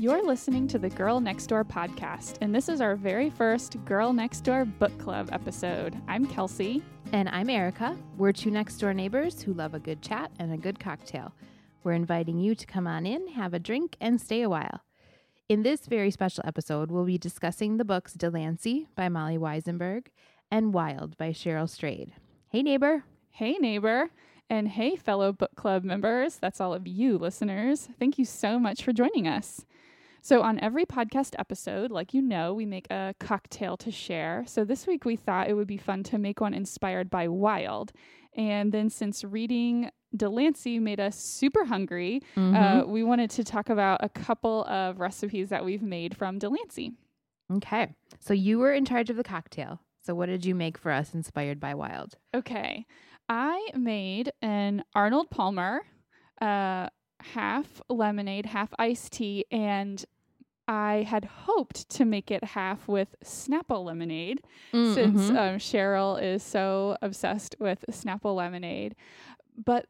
You're listening to the Girl Next Door podcast, and this is our very first Girl Next Door book club episode. I'm Kelsey. And I'm Erica. We're two next door neighbors who love a good chat and a good cocktail. We're inviting you to come on in, have a drink, and stay a while. In this very special episode, we'll be discussing the books Delancey by Molly Wizenberg and Wild by Cheryl Strayed. Hey, neighbor. Hey, neighbor. And hey, fellow book club members. That's all of you listeners. Thank you so much for joining us. So, on every podcast episode, like you know, we make a cocktail to share. So, this week we thought it would be fun to make one inspired by Wild. And then, since reading Delancey made us super hungry, Mm-hmm. uh, we wanted to talk about a couple of recipes that we've made from Delancey. okay. So you were in charge of the cocktail. So what did you make for us inspired by Wild? Okay. I made an Arnold Palmer, uh, half lemonade, half iced tea, and I had hoped to make it half with Snapple lemonade since Mhm. um, Cheryl is so obsessed with Snapple lemonade. But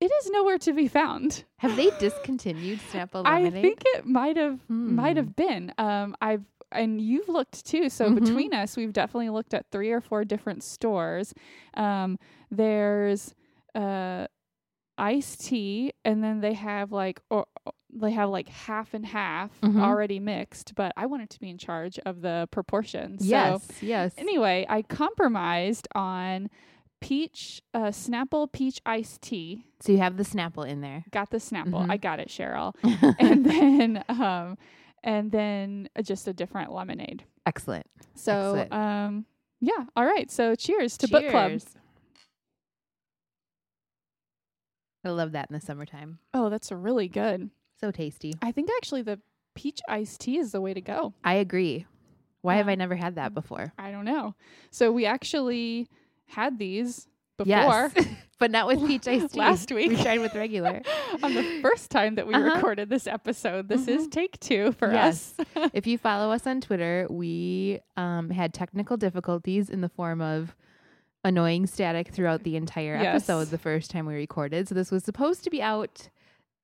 it is nowhere to be found. Have they discontinued Snapple lemonade? I think it might have might Hmm. have been. Um, I've and you've looked too. So Mhm. between us, we've definitely looked at three or four different stores. Um, there's uh, iced tea, and then they have like or they have like half and half Mhm. already mixed. But I wanted to be in charge of the proportions. yes, So yes. anyway, I compromised on peach uh, Snapple peach iced tea. So you have the Snapple in there. Got the Snapple. Mhm. I got it, Cheryl and then um and then uh, just a different lemonade. Excellent. So Excellent. um yeah, all right. So cheers to book club. Cheers. I love that in the summertime. Oh, that's really good. So tasty. I think actually the peach iced tea is the way to go. I agree. Why have I never had that before? I don't know. So we actually had these before Yes, but not with peach iced tea. Last week. we tried with regular. on the first time that we Uh-huh. recorded this episode. This is Mhm. take 2 for Yes. us. if you follow us on Twitter, we um, had technical difficulties in the form of annoying static throughout the entire Yes. episode the first time we recorded. So this was supposed to be out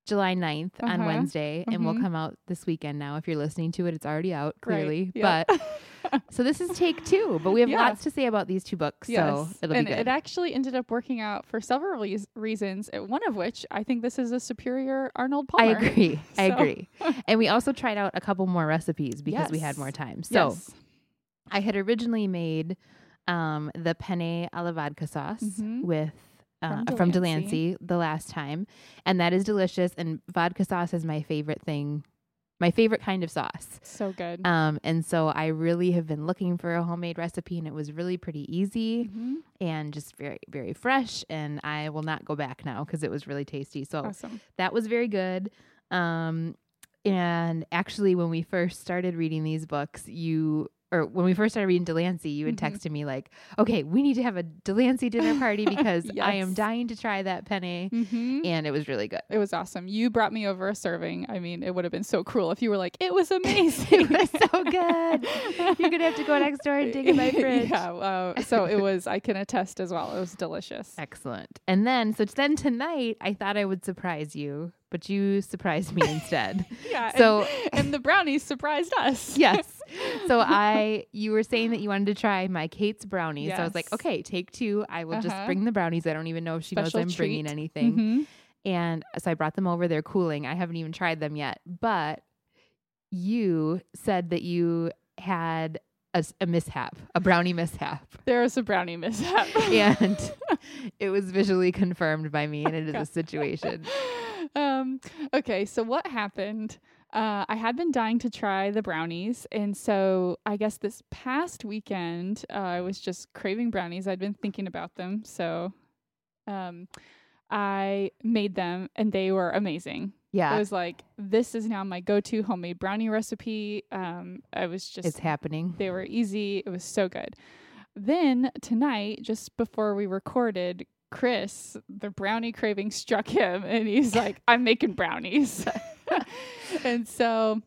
July 9th on Uh-huh. Wednesday and will come out this weekend now. If you're listening to it, it's already out Right. clearly. Yep. But so this is take two, but we have Yeah. lots to say about these two books. So it'll and be good. it actually ended up working out for several reas- reasons. uh, One of which I think this is a superior Arnold Paul. I Palmer. agree. I agree. and we also tried out a couple more recipes because we had more time. So Yes. I had originally made um, the penne alla vodka sauce Mhm. with uh, From from, Delancey. Delancey the last time, and that is delicious. And vodka sauce is my favorite thing, my favorite kind of sauce. so good. Um, and so I really have been looking for a homemade recipe, and it was really pretty easy Mhm. and just very very fresh. And I will not go back now because it was really tasty. So Awesome. that was very good. Um, and actually, when we first started reading these books, you or when we first started reading Delancey, you had Mhm. texted me like, "Okay, we need to have a Delancey dinner party because I am dying to try that penne." hmm And it was really good. It was awesome. You brought me over a serving. I mean, it would have been so cruel if you were like, "It was amazing." It was so good. You're gonna have to go next door and dig in my fridge. yeah. Uh, so it was. I can attest as well. It was delicious. Excellent. And then, so then tonight, I thought I would surprise you, but you surprised me instead. Yeah. and- So- and the brownies surprised us. yes. So I, you were saying that you wanted to try my Kate's brownies. So I was like, okay, take two. I will just Uh-huh. bring the brownies. I don't even know if she Special knows I'm bringing treat. anything. Mhm. And so I brought them over. They're cooling. I haven't even tried them yet. But you said that you had a mishap, a brownie mishap. There was a brownie mishap. And it was visually confirmed by me, and it is a situation. um, okay, so what happened? Uh, I had been dying to try the brownies, and so I guess this past weekend uh, I was just craving brownies. I'd been thinking about them, so um, I made them, and they were amazing. Yeah. It was like this is now my go-to homemade brownie recipe. Um, I was just it's happening. they were easy. It was so good. Then tonight, just before we recorded, Chris, the brownie craving struck him, and he's like, "I'm making brownies," and so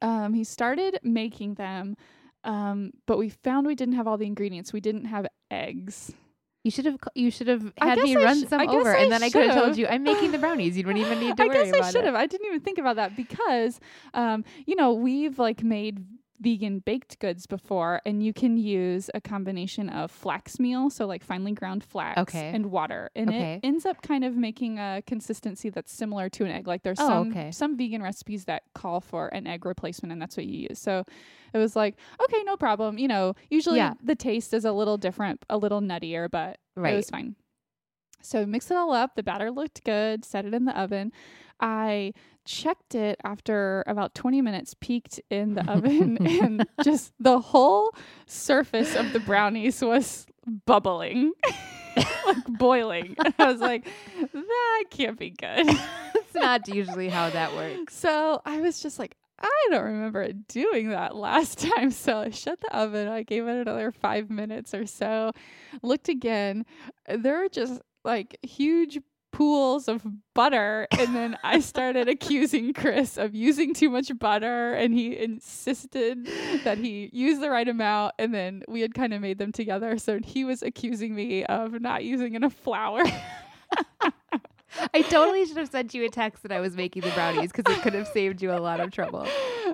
um, he started making them. Um, but we found we didn't have all the ingredients. We didn't have eggs. You should have you should have had me I run sh- some I over, I and then I could have told you I'm making the brownies. You don't even need to I worry guess I should have. I didn't even think about that because, um, you know, we've like made vegan baked goods before, and you can use a combination of flax meal, so like finely ground flax, Okay. and water, and Okay. it ends up kind of making a consistency that's similar to an egg. Like there's Oh, some okay. some vegan recipes that call for an egg replacement, and that's what you use. So it was like, okay, no problem. You know, usually Yeah. the taste is a little different, a little nuttier, but Right. it was fine. So mix it all up. The batter looked good. Set it in the oven. I checked it after about 20 minutes, peeked in the oven, and just the whole surface of the brownies was bubbling, like boiling. I was like, that can't be good. It's not usually how that works. So I was just like, I don't remember it doing that last time. So I shut the oven. I gave it another five minutes or so. Looked again. There were just like huge pools of butter. And then I started accusing Chris of using too much butter. And he insisted that he use the right amount. And then we had kind of made them together. So he was accusing me of not using enough flour. I totally should have sent you a text that I was making the brownies because it could have saved you a lot of trouble.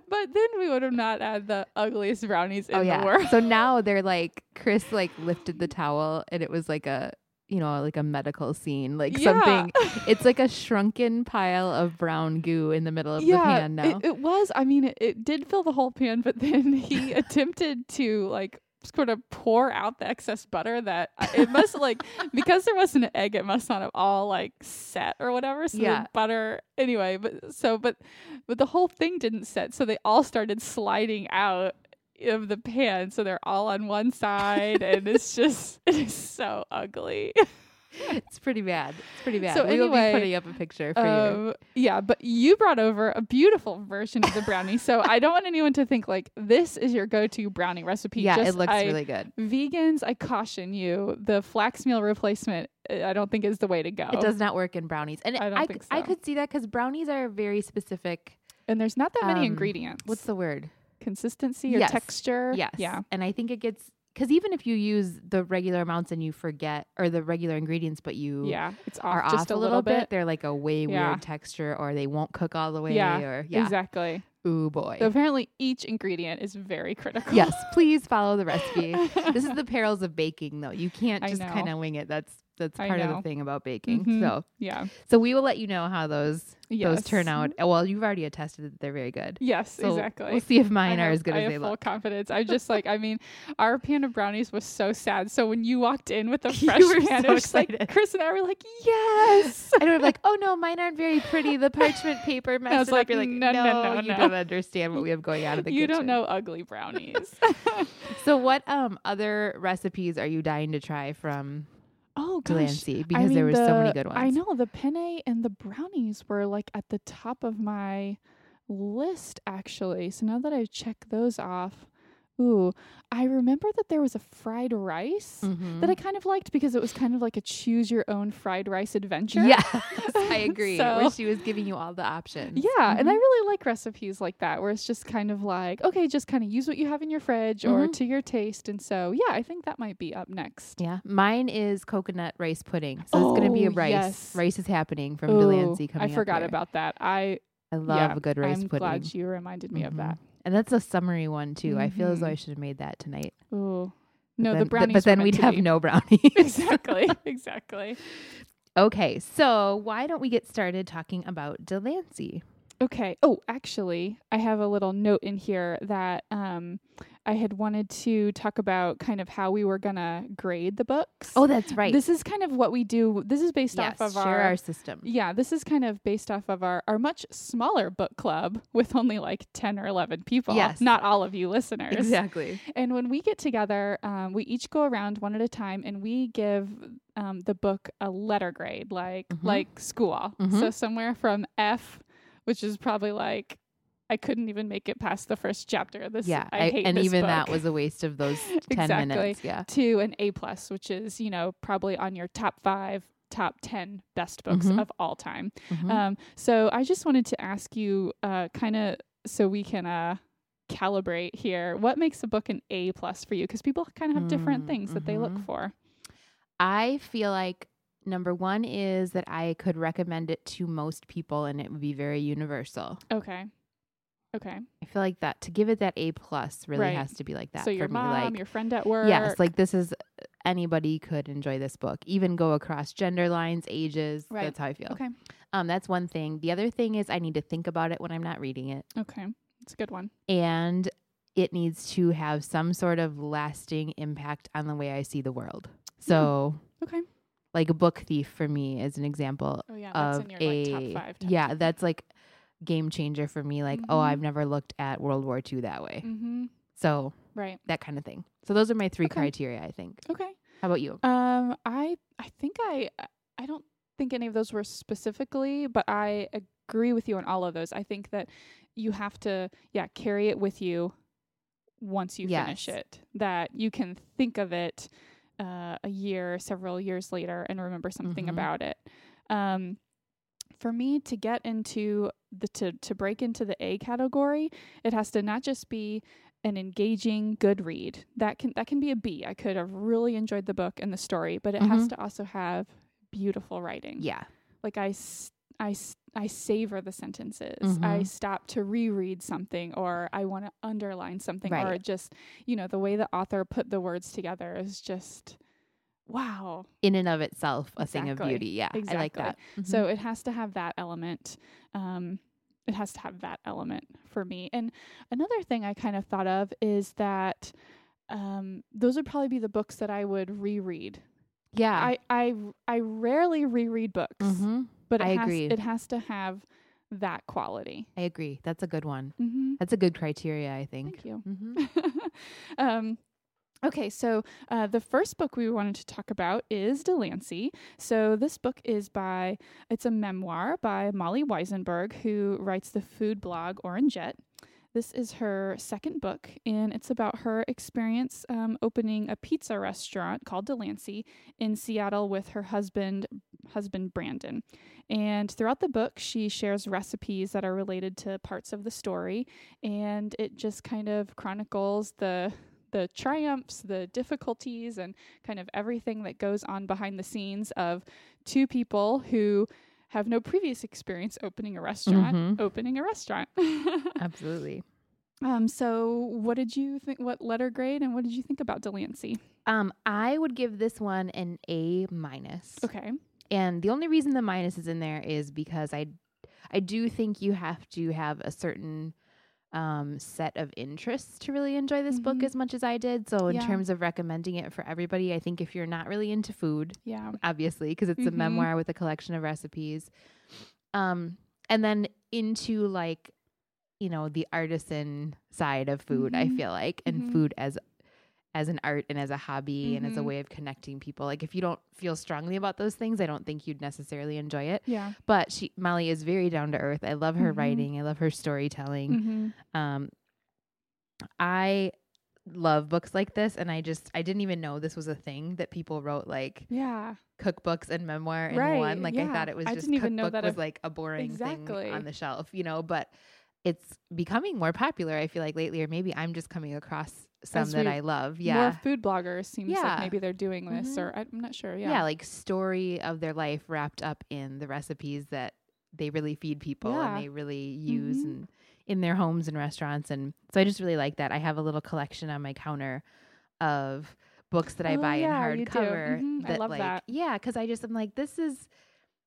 but then we would have not had the ugliest brownies oh, in oh the yeah. world. So now they're like Chris like lifted the towel and it was like a you know like a medical scene like Yeah. something. It's like a shrunken pile of brown goo in the middle of the pan now. It, it was. I mean, it, it did fill the whole pan, but then he attempted to like sort of pour out the excess butter that I- it must like because there wasn't an egg, it must not have all like set or whatever. So Yeah. the butter anyway, but so but but the whole thing didn't set, so they all started sliding out of the pan so they're all on one side and it's just it is so ugly it's pretty bad. It's pretty bad. So we will anyway, be putting up a picture for you. Um, yeah, but you brought over a beautiful version of the brownie. so I don't want anyone to think like this is your go-to brownie recipe. Yeah, Just it looks I- really good. Vegans, I caution you, the flax meal replacement, uh, I don't think is the way to go. It does not work in brownies, and I don't I, think I could see that because brownies are very specific. and there's not that many Um, ingredients. What's the word? Consistency or Yes. texture? Yes. Yeah. And I think it gets because even if you use the regular amounts and you forget or the regular ingredients, but you Yeah. It's off are just off a little bit. they're like a way Yeah. weird texture, or they won't cook all the way. Yeah, Or yeah. Exactly. Ooh boy. So apparently each ingredient is very critical. yes. Please follow the recipe. this is the perils of baking, though. You can't just kind of wing it. That's that's part of the thing about baking. Mhm. So yeah. so we will let you know how those Yes. those turn out. Well, you've already attested that they're very good. Yes, So exactly. We'll see if mine I are have- as good I as have they full look. confidence. I just like, I mean, our pan of brownies was so sad. So when you walked in with You fresh were pan, so was like. Chris and I were like, yes. And I don't like, oh no, mine aren't very pretty. The parchment paper messed was it like, up. You're like, no, no, no, you no." don't understand what we have going on in the you kitchen. don't know ugly brownies. So, what um other recipes are you dying to try from oh gosh. Delancey? I Because there mean, were so many good ones. I know the penne and the brownies were like at the top of my list actually. So now that I've checked those off, ooh, I remember that there was a fried rice Mhm. that I kind of liked because it was kind of like a choose your own fried rice adventure. Yes, I agree. So- where she was giving you all the options. Yeah, and I Mhm. really like recipes like that where it's just kind of like, okay, just kind of use what you have in your fridge or Mhm. to your taste. And so, yeah, I think that might be up next. Yeah, mine is coconut rice pudding. So it's going to be a Oh, rice. yes. Rice is happening from Ooh, Delancey coming. up I forgot about that. I I love yeah, a good rice I'm pudding. glad you reminded me of Mhm. that. And that's a summery one too. I feel as though. I mm-hmm. should have made that tonight. Ooh. No, then, the th- brownies. But then we'd have be. no brownies. exactly, exactly. Okay, so why don't we get started talking about Delancey? Okay. Oh, actually, I have a little note in here that um, I had wanted to talk about kind of how we were gonna grade the books. Oh, that's right. This is kind of what we do. This is based yes, off of share our, our system. Yeah, this is kind of based off of our, our much smaller book club with only like 10 or 11 people. Yes. Not all of you listeners. Exactly. And when we get together, um, we each go around one at a time and we give um, the book a letter grade, like Mhm. like school. Mhm. So somewhere from F, which is probably like I couldn't even make it past the first chapter. This Yeah, I, hate and even that was a waste of those ten Exactly. minutes. Yeah. to an A plus, which is you know probably on your top five, top ten best books Mhm. of all time. Mhm. Um, so I just wanted to ask you, uh, kind of, so we can uh, calibrate here. What makes a book an A plus for you? Because people kind of have different Mm, things that they look mhm. for. I feel like number one is that I could recommend it to most people and it would be very universal. Okay. Okay. I feel like that to give it that A plus really Right. has to be like that so for your me. mom, like your friend at work. yes, like this is anybody could enjoy this book, even go across gender lines, ages. Right. That's how I feel. Okay. Um, that's one thing. The other thing is I need to think about it when I'm not reading it, Okay. It's a good one. and it needs to have some sort of lasting impact on the way I see the world. So, Okay. Like a book thief for me is an example Oh yeah, that's of in your a like top five. Top yeah, that's like game changer for me. Like, oh, Mhm. I've never looked at World War II that way. Mm-hmm. So Right. that kind of thing. So those are my three Okay. criteria. I think. Okay. How about you? Um, I I think I I don't think any of those were specifically, but I agree with you on all of those. I think that you have to yeah carry it with you once you finish it. That you can think of it uh, a year, several years later, and remember something Mhm. about it. Um, for me to get into the to to break into the A category, it has to not just be an engaging good read. That can that can be a B. I could have really enjoyed the book and the story, but it has Mhm. to also have beautiful writing. Yeah. Like I I s- I s- I savor the sentences. I Mhm. stop to reread something or I want to underline something or just, you know, the way the author put the words together is just wow. In and of itself, a thing of beauty. Yeah. I like Exactly. that. Mhm. So it has to have that element. Um, it has to have that element for me. And another thing I kind of thought of is that um, those would probably be the books that I would reread. yeah. I, I I rarely reread books, mm-hmm. But it I has, agree. it has to have that quality. I agree. That's a good one. Mm-hmm. That's a good criteria. I think. Thank you. Mm-hmm. um, okay, so uh, the first book we wanted to talk about is Delancey. So this book is by, it's a memoir by Molly Wizenberg, who writes the food blog Orangette. This is her second book, and it's about her experience um, opening a pizza restaurant called Delancey in Seattle with her husband, husband Brandon. And throughout the book, she shares recipes that are related to parts of the story, and it just kind of chronicles the the triumphs, the difficulties, and kind of everything that goes on behind the scenes of two people who have no previous experience opening a restaurant, Mhm. opening a restaurant. Absolutely. um, so what did you think? What letter grade and what did you think about Delancey? Um, I would give this one an A minus. Okay. And the only reason the minus is in there is because I I do think you have to have a certain um set of interests to really enjoy this book Mhm. as much as I did. So in Yeah. terms of recommending it for everybody, I think if you're not really into food, Yeah. obviously, because it's a Mhm. memoir with a collection of recipes. Um and then into like you know, the artisan side of food, I Mhm. feel like, and Mhm. food as as an art and as a hobby and as a Mhm. way of connecting people. Like if you don't feel strongly about those things, I don't think you'd necessarily enjoy it. Yeah. But she Molly is very down to earth. I love her Mhm. writing. I love her storytelling. Mm-hmm. Um I love books like this and I just I didn't even know this was a thing that people wrote like Yeah. cookbooks and memoir in Right, one. Like I thought it was I just didn't even know cookbook that was like a boring Exactly. thing on the shelf, you know, but it's becoming more popular, I feel like lately, or maybe I'm just coming across some that I love. Yeah. More Yeah. food bloggers seems like maybe they're doing this, Mhm. or I'm not sure. yeah. Yeah. like story of their life wrapped up in the recipes that they really feed people Yeah. and they really use Mhm. and in their homes and restaurants and so I just really like that. I have a little collection on my counter of books that I Oh, buy yeah, in hardcover Mhm, I that love like that. yeah, cuz I just I'm like this is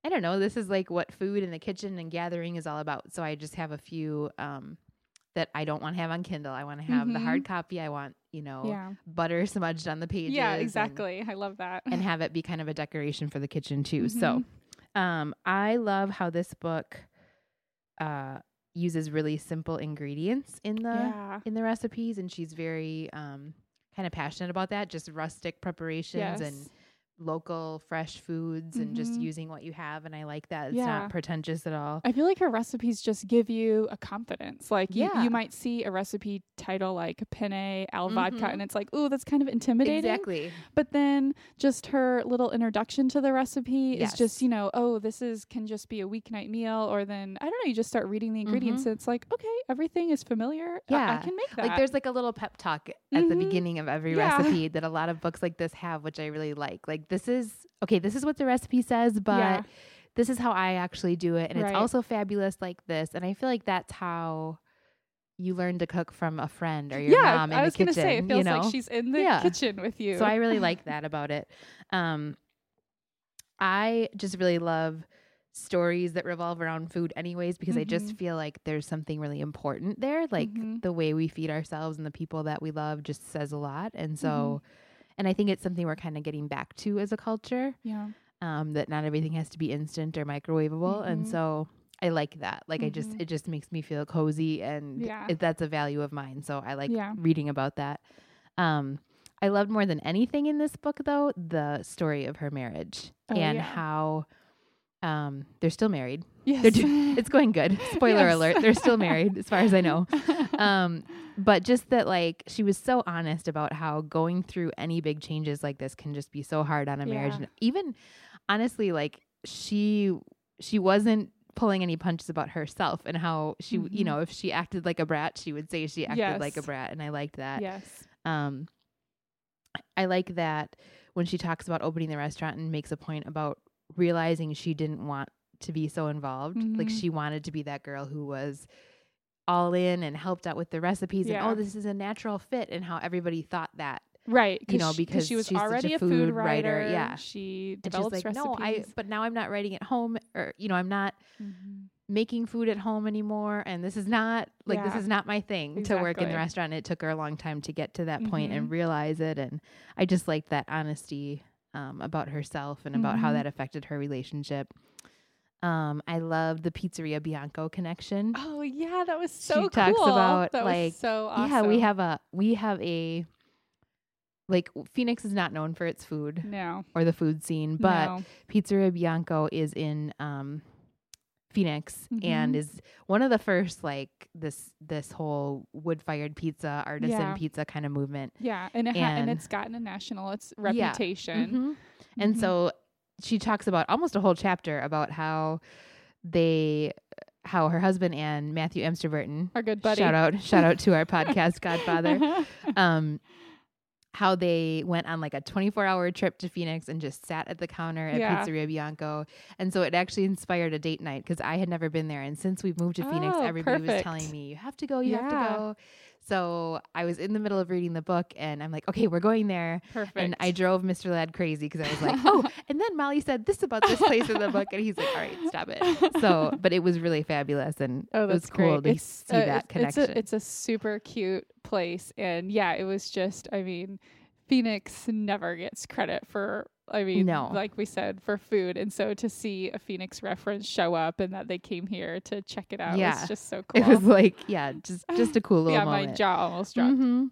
I don't know, this is like what food in the kitchen and gathering is all about. So I just have a few um that I don't want to have on Kindle. I want to have the Mhm. hard copy. I want, you know, yeah. butter smudged on the pages. Yeah. and- Exactly. I love that. and have it be kind of a decoration for the kitchen too. So, Mm-hmm. um, I love how this book uh, uses really simple ingredients in the yeah. in the recipes, and she's very um, kind of passionate about that. Just rustic preparations and Yes. Local fresh foods, and just Mhm. using what you have. And I like that. It's Yeah. not pretentious at all. I feel like her recipes just give you a confidence. Like you, Yeah. you might see a recipe title like penne al vodka, Mhm. and it's like, ooh, that's kind of intimidating. Exactly. But then just her little introduction to the recipe is just, you know, oh, this is can just be a weeknight meal, or then I don't know, you just start reading the ingredients, Mhm. and it's like, okay, everything is familiar. I- I, can make that. Like there's like a little pep talk at the Mhm. beginning of every Yeah. recipe that a lot of books like this have, which I really like. Like this is okay, this is what the recipe says, but Yeah. this is how I actually do it. And Right. it's also fabulous like this. And I feel like that's how you learn to cook from a friend or your yeah, mom in I was the kitchen. gonna say it feels you know? like she's in the Yeah. kitchen with you. So I really like that about it. Um, I just really love stories that revolve around food, anyways, because I just Mhm. feel like there's something really important there. Like Mhm. the way we feed ourselves and the people that we love just says a lot. And so, Mm-hmm. And I think it's something we're kind of getting back to as a culture. yeah. Um, that not everything has to be instant or microwavable, and Mhm. so. I like that. Like I just Mhm. it just makes me feel cozy and Yeah. it, that's a value of mine. So I like Yeah. reading about that. Um I loved more than anything in this book though the story of her marriage Oh, and yeah. how um they're still married. Yes. They're do- it's going good. Spoiler Yes. alert. They're still married as far as I know. Um but just that like she was so honest about how going through any big changes like this can just be so hard on a marriage and even honestly like she she wasn't pulling any punches about herself and how she you Mhm. know if she acted like a brat she would say she acted like a brat and I liked that. yes. Um, I like that when she talks about opening the restaurant and makes a point about realizing she didn't want to be so involved. Like Mhm. she wanted to be that girl who was all in and helped out with the recipes Yeah. and oh this is a natural fit and how everybody thought that Right. you know, 'cause 'cause because she was such a already a food food writer, writer. yeah. She develops like no I but now I'm not writing at home or you know I'm not Mhm. making food at home anymore and this is not like this is not my thing to work in the Exactly. restaurant it took her a long time to get to that point and Mhm. realize it and i just liked that honesty um, about herself and about how Mhm. that affected her relationship um, i loved the pizzeria bianco connection Oh yeah, that was so She cool. talks about, that like, was so awesome. yeah we have a we have a like phoenix is not known for its food no, or the food scene but no. Pizzeria Bianco is in um, Phoenix and Mhm. is one of the first like this this whole wood fired pizza artisan Yeah. pizza kind of movement. yeah, and it ha- and and- it's gotten a national its Yeah. reputation. Mhm. And Mhm. so she talks about almost a whole chapter about how they how her husband and Matthew Amster-Burton our good buddy. shout out shout out to our podcast Godfather um how they went on like a 24 hour trip to Phoenix and just sat at the counter at Yeah. Pizzeria Bianco. And so it actually inspired a date night because I had never been there. And since we've moved to Phoenix, Oh, everybody was telling me, you have to go, you have to go. So I was in the middle of reading the book and I'm like, okay, we're going there. Perfect. And I drove Mr. Ladd crazy because I was like, oh, and then Molly said this about this place in the book. And he's like, all right, stop it. So, but it was really fabulous. And Oh, it was cool great. to It's, see uh, that it's, connection. It's a, it's a super cute place, and yeah, it was just. I mean, Phoenix never gets credit for. I mean, No. like we said, for food, and so to see a Phoenix reference show up and that they came here to check it out Yeah. was just so cool. it was like, yeah, just just a cool little yeah, moment. my jaw almost dropped. Mm-hmm.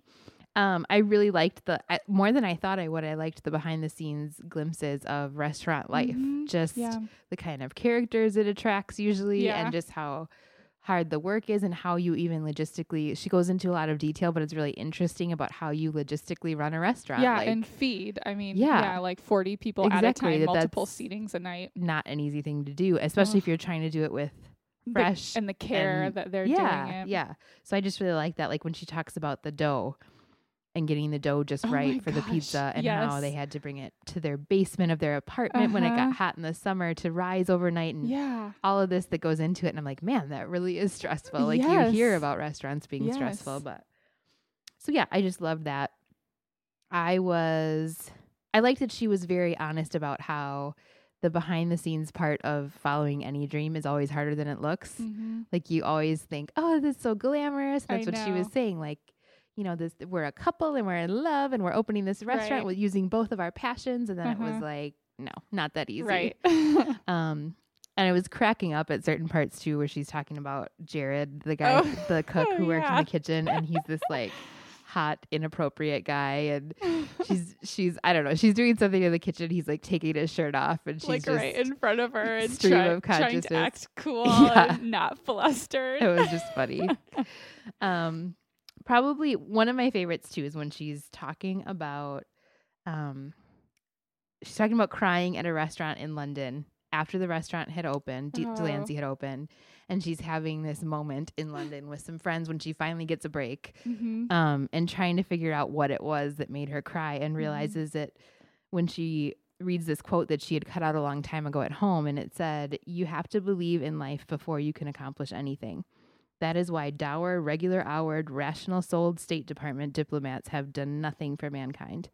Um, I really liked the I, more than I thought I would. I liked the behind the scenes glimpses of restaurant life, Mhm. just Yeah, the kind of characters it attracts usually, Yeah. and just how hard the work is and how you even logistically. She goes into a lot of detail, but it's really interesting about how you logistically run a restaurant. yeah, like, and feed. I mean, Yeah. yeah, like forty people Exactly, at a time, that multiple seatings a night. not an easy thing to do, especially if you're trying to do it with The- fresh and the care and- that they're yeah, doing it. yeah. So I just really like that. Like when she talks about the dough and getting the dough just Oh right for the pizza and how they had to bring it to their basement of their apartment when it Uh-huh. got hot in the summer to rise overnight and Yeah. all of this that goes into it. And I'm like, man, that really is stressful. Like you hear about restaurants being stressful, but so yeah, I just loved that. I was, I liked that she was very honest about how the behind the scenes part of following any dream is always harder than it looks. Mm-hmm. Like you always think, oh, this is so glamorous. I That's what she was saying. Like, you know, this we're a couple and we're in love and we're opening this restaurant Right. with using both of our passions. And then it was Uh-huh. like, no, not that easy. Right. Um, and I was cracking up at certain parts too, where she's talking about Jared, the guy, Oh. the cook who works in the kitchen, and he's this like hot, inappropriate guy, and she's she's I don't know, she's doing something in the kitchen. He's like taking his shirt off, and she's like just right in front of her and stream try, of trying consciousness. to act cool Yeah. and not flustered. it was just funny. um, probably one of my favorites too is when she's talking about, um, she's talking about crying at a restaurant in London after the restaurant had opened, D- Oh. Delancey had opened, and she's having this moment in London with some friends when she finally gets a break, Mhm. um, and trying to figure out what it was that made her cry, and realizes that when she reads this quote that she had cut out a long time ago at home, and it said, You have to believe in life before you can accomplish anything. That is why dour, regular houred, rational souled State Department diplomats have done nothing for mankind.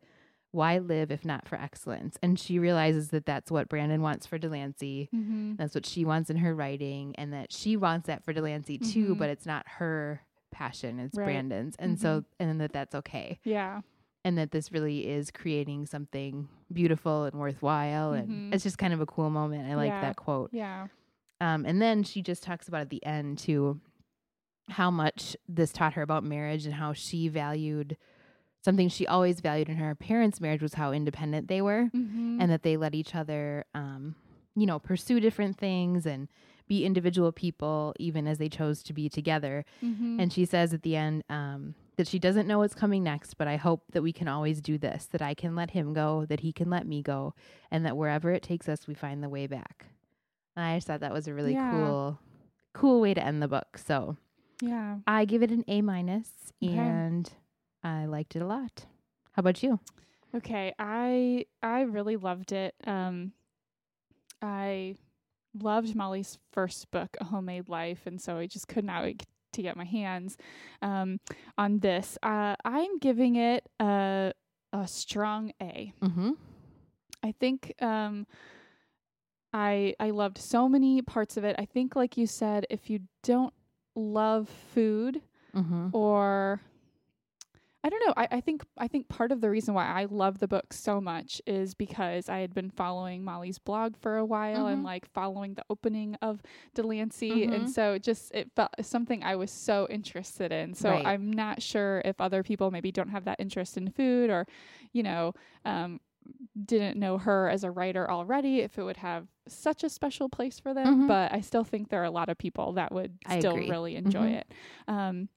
Why live if not for excellence? And she realizes that that's what Brandon wants for Delancey. Mm-hmm. That's what she wants in her writing, and that she wants that for Delancey too, Mhm. but it's not her passion, it's Right. Brandon's. And so, and that that's okay Yeah. and that this really is creating something beautiful and worthwhile and it's just kind of a cool moment i like Yeah. that quote Yeah. um, and then she just talks about at the end too how much this taught her about marriage and how she valued something she always valued in her parents marriage was how independent they were Mm-hmm. and that they let each other um, you know pursue different things and be individual people even as they chose to be together mm-hmm. and she says at the end um, that she doesn't know what's coming next, but I hope that we can always do this, that I can let him go, that he can let me go, and that wherever it takes us, we find the way back. And I just thought that was a really Yeah. cool, cool way to end the book. So yeah. I give it an A minus, Okay. and I liked it a lot. How about you? Okay, I I really loved it. Um, I loved Molly's first book, A Homemade Life, and so I just could not wait to get my hands um, on this. Uh, I'm giving it a a strong A. Mm-hmm. I think um, I I loved so many parts of it. I think, like you said, if you don't love food Mm-hmm. or I don't know. I, I think I think part of the reason why I love the book so much is because I had been following Molly's blog for a while and Mhm. like following the opening of Delancey, Mhm. and so just it felt something I was so interested in. So Right. I'm not sure if other people maybe don't have that interest in food or, you know, um, didn't know her as a writer already, if it would have such a special place for them. Mhm. But I still think there are a lot of people that would I still agree. really enjoy Mhm. it. Um,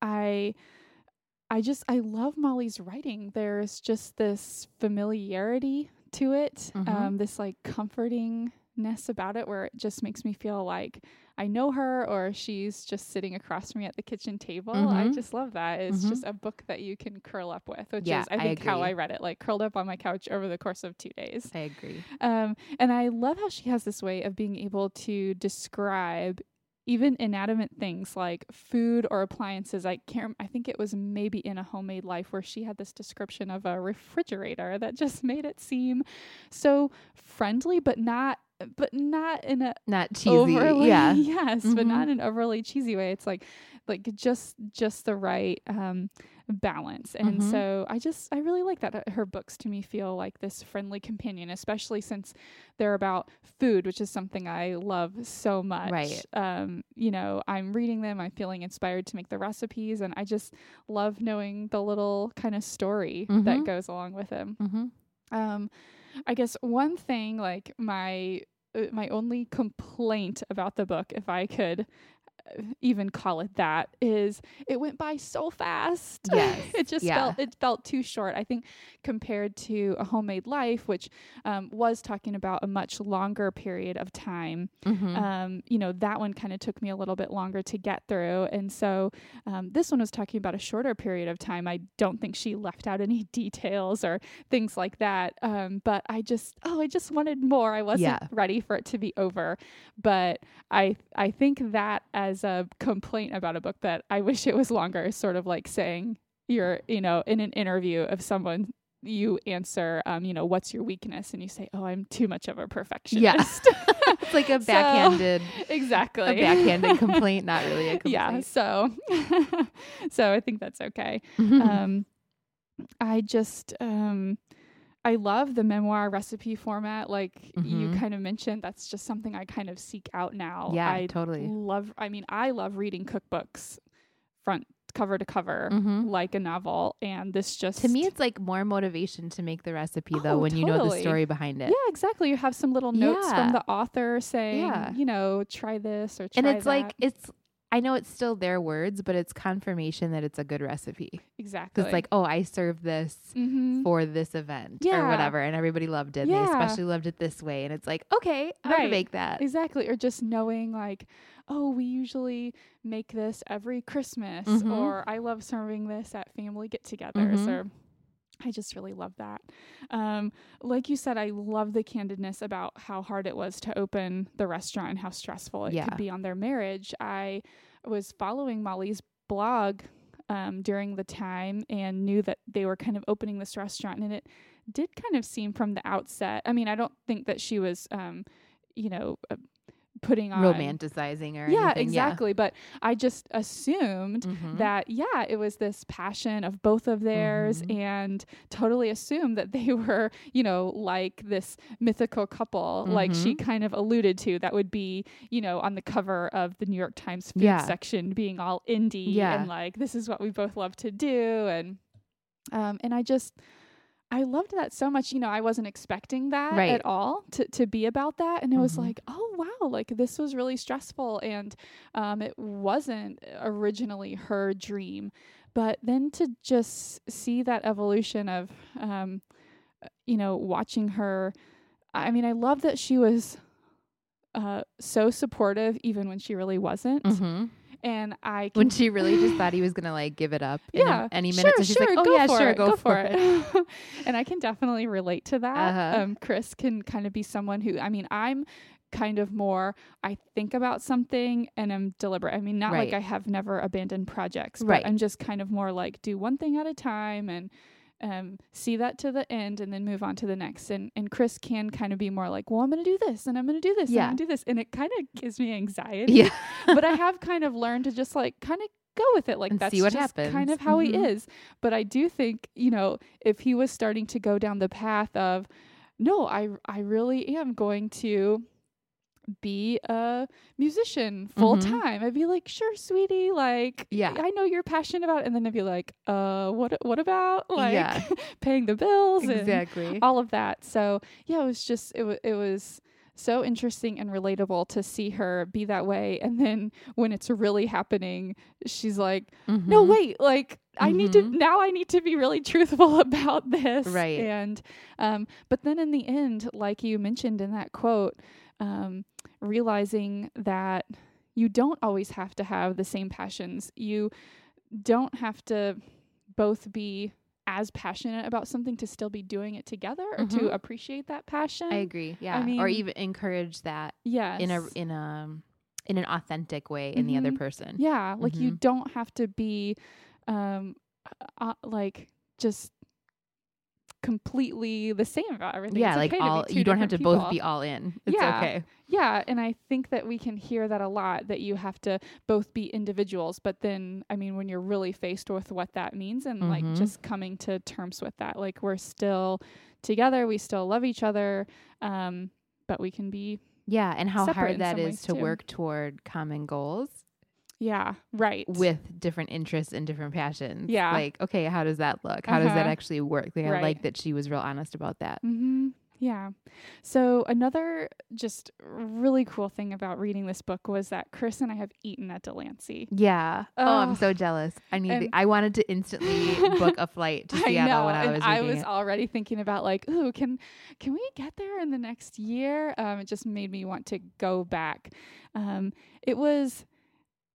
I I just I love Molly's writing. There's just this familiarity to it, Mhm. um, this like comfortingness about it, where it just makes me feel like I know her, or she's just sitting across from me at the kitchen table. I Mhm. just love that. It's Mhm. just a book that you can curl up with, which Yeah, is I I think how. I read it, like curled up on my couch over the course of two days. I agree. Um, and I love how she has this way of being able to describe even inanimate things like food or appliances. I can't. I think it was maybe in a homemade life where she had this description of a refrigerator that just made it seem so friendly, but not. But not in a Not cheesy. overly yeah. yes, but Mhm. not in an overly cheesy way. It's like like just just the right um balance. And Mhm. so I just I really like that her books to me feel like this friendly companion, especially since they're about food, which is something I love so much. Right. Um, you know, I'm reading them, I'm feeling inspired to make the recipes and I just love knowing the little kind of story that Mhm. goes along with them. Mm-hmm. Um, I guess one thing, like my uh, my only complaint about the book, if I could even call it that, is it went by so fast. Yes, it just yeah. felt it felt too short. I think compared to a homemade life, which um, was talking about a much longer period of time. Mm-hmm. Um, you know, that one kind of took me a little bit longer to get through. And so um, this one was talking about a shorter period of time. I don't think she left out any details or things like that. Um, but I just, oh, I just wanted more. I wasn't Yeah. ready for it to be over. But I, I think that as a complaint about a book that I wish it was longer sort of like saying you're, you know, in an interview of someone you answer, um, you know, what's your weakness? And you say, oh, I'm too much of a perfectionist. it's like a So- backhanded, exactly. a backhanded complaint, not really a complaint. Yeah. So, so I think that's okay. Mhm. Um, I just, um, I love the memoir recipe format. Like you Mhm. kind of mentioned, that's just something I kind of seek out now. yeah, I totally. love, I mean, I love reading cookbooks front cover to cover Mhm. like a novel. And this just, To me, it's like more motivation to make the recipe, though, Oh, when you know the story behind it. yeah, exactly. You have some little notes Yeah. from the author saying, Yeah. you know, try this or try and it's that. like it's. I know it's still their words, but it's confirmation that it's a good recipe. exactly. Because like, oh, I served this mm-hmm. for this event Yeah. or whatever, and everybody loved it. And they Yeah. especially loved it this way, and it's like, okay, I'm gonna make that. Exactly. Or just knowing like, oh, we usually make this every Christmas Mhm. or I love serving this at family get togethers Mhm. or I just really love that. Um, like you said, I love the candidness about how hard it was to open the restaurant and how stressful it Yeah. could be on their marriage. I was following Molly's blog um, during the time and knew that they were kind of opening this restaurant, and it did kind of seem from the outset. I mean, I don't think that she was, um, you know, uh, putting on Romanticizing or Yeah, anything. exactly. But I just assumed Yeah. Mhm. that yeah it was this passion of both of theirs Mhm. and totally assumed that they were you know like this mythical couple like she Mhm. kind of alluded to that would be you know on the cover of the new york times food Yeah. section being all indie Yeah. and like this is what we both love to do and um and i just I loved that so much. You know, I wasn't expecting that Right. at all to, to be about that. And it was Mhm. like, oh, wow, like this was really stressful. And um, it wasn't originally her dream. But then to just see that evolution of, um, you know, watching her. I mean, I love that she was uh, so supportive even when she really wasn't. Mhm. And I can When she really just thought he was gonna like give it up. yeah, any minute. Sure, so she's sure, like, oh go yeah, for sure, it, go, for it. and I can definitely relate to that. Uh-huh. Um, Chris can kind of be someone who, I mean, I'm kind of more. I think about something and I'm deliberate. I mean, not Right. like I have never abandoned projects, but Right. I'm just kind of more like do one thing at a time and. Um, see that to the end and then move on to the next. And and Chris can kind of be more like, well, I'm going to do this and I'm going to do this Yeah. and I'm going to do this, and it kind of gives me anxiety Yeah. but I have kind of learned to just like kind of go with it. Like And that's see what just kind of how he Mhm. is. But I do think, you know, if he was starting to go down the path of, no, I I really am going to be a musician full time. I'd be like, sure, sweetie, like Mm-hmm. Yeah. I know you're passionate about it. and then I'd be like, uh what what about like Yeah. paying the bills and exactly. all of that. So yeah, it was just it was it was so interesting and relatable to see her be that way. And then when it's really happening, she's like, "No, Mhm. wait! Like I need to Mhm. now. I need to be really truthful about this." Right. And um, but then in the end, like you mentioned in that quote, um, realizing that you don't always have to have the same passions. You don't have to both be as passionate about something to still be doing it together or to Mhm. appreciate that passion. I agree. Yeah. or mean- or even encourage that yes. in a in a in an authentic way in the other Mhm. person. yeah, like you Mhm. don't have to be um uh, like just completely the same about everything. Yeah, It's like okay all you don't have to different both be all in. It's Yeah. okay. Yeah, and I think that we can hear that a lot that you have to both be individuals, but then I mean when you're really faced with what that means and like Mhm. just coming to terms with that, like we're still together, we still love each other, um, but we can be Yeah, and how hard that is to too. work toward common goals yeah, right. with different interests and different passions. Yeah. Like, okay, how does that look? How does that Uh-huh. actually work? Like, I like that she was real honest about that. Mm-hmm. Yeah. So another just really cool thing about reading this book was that Chris and I have eaten at Delancey. Yeah. oh, I'm so jealous. I need. To, I wanted to instantly book a flight to I Seattle know, when I was I was it. already thinking about like, ooh, can can we get there in the next year? Um, it just made me want to go back. Um, it was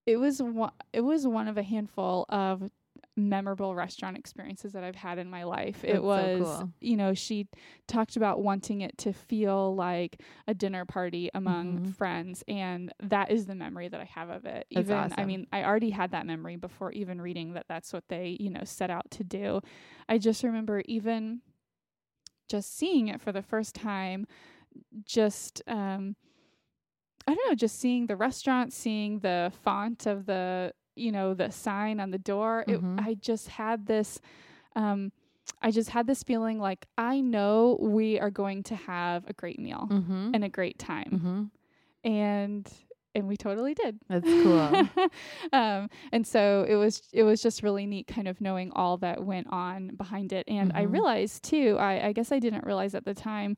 it was one it was one of a handful of memorable restaurant experiences that I've had in my life. That's it so was, cool. you know, she talked about wanting it to feel like a dinner party among Mhm. friends, and that is the memory that I have of it. That's even, I mean, I already had that memory before even reading that. That's what they, you know, set out to do. I just remember even just seeing it for the first time, just um, I don't know, just seeing the restaurant, seeing the font of the, you know, the sign on the door. Mhm. It, I just had this, um, I just had this feeling like I know we are going to have a great meal Mm-hmm. and a great time, mm-hmm. and and we totally did. That's cool. um, and so it was it was just really neat, kind of knowing all that went on behind it. And I Mhm. realized too, I, I guess I didn't realize at the time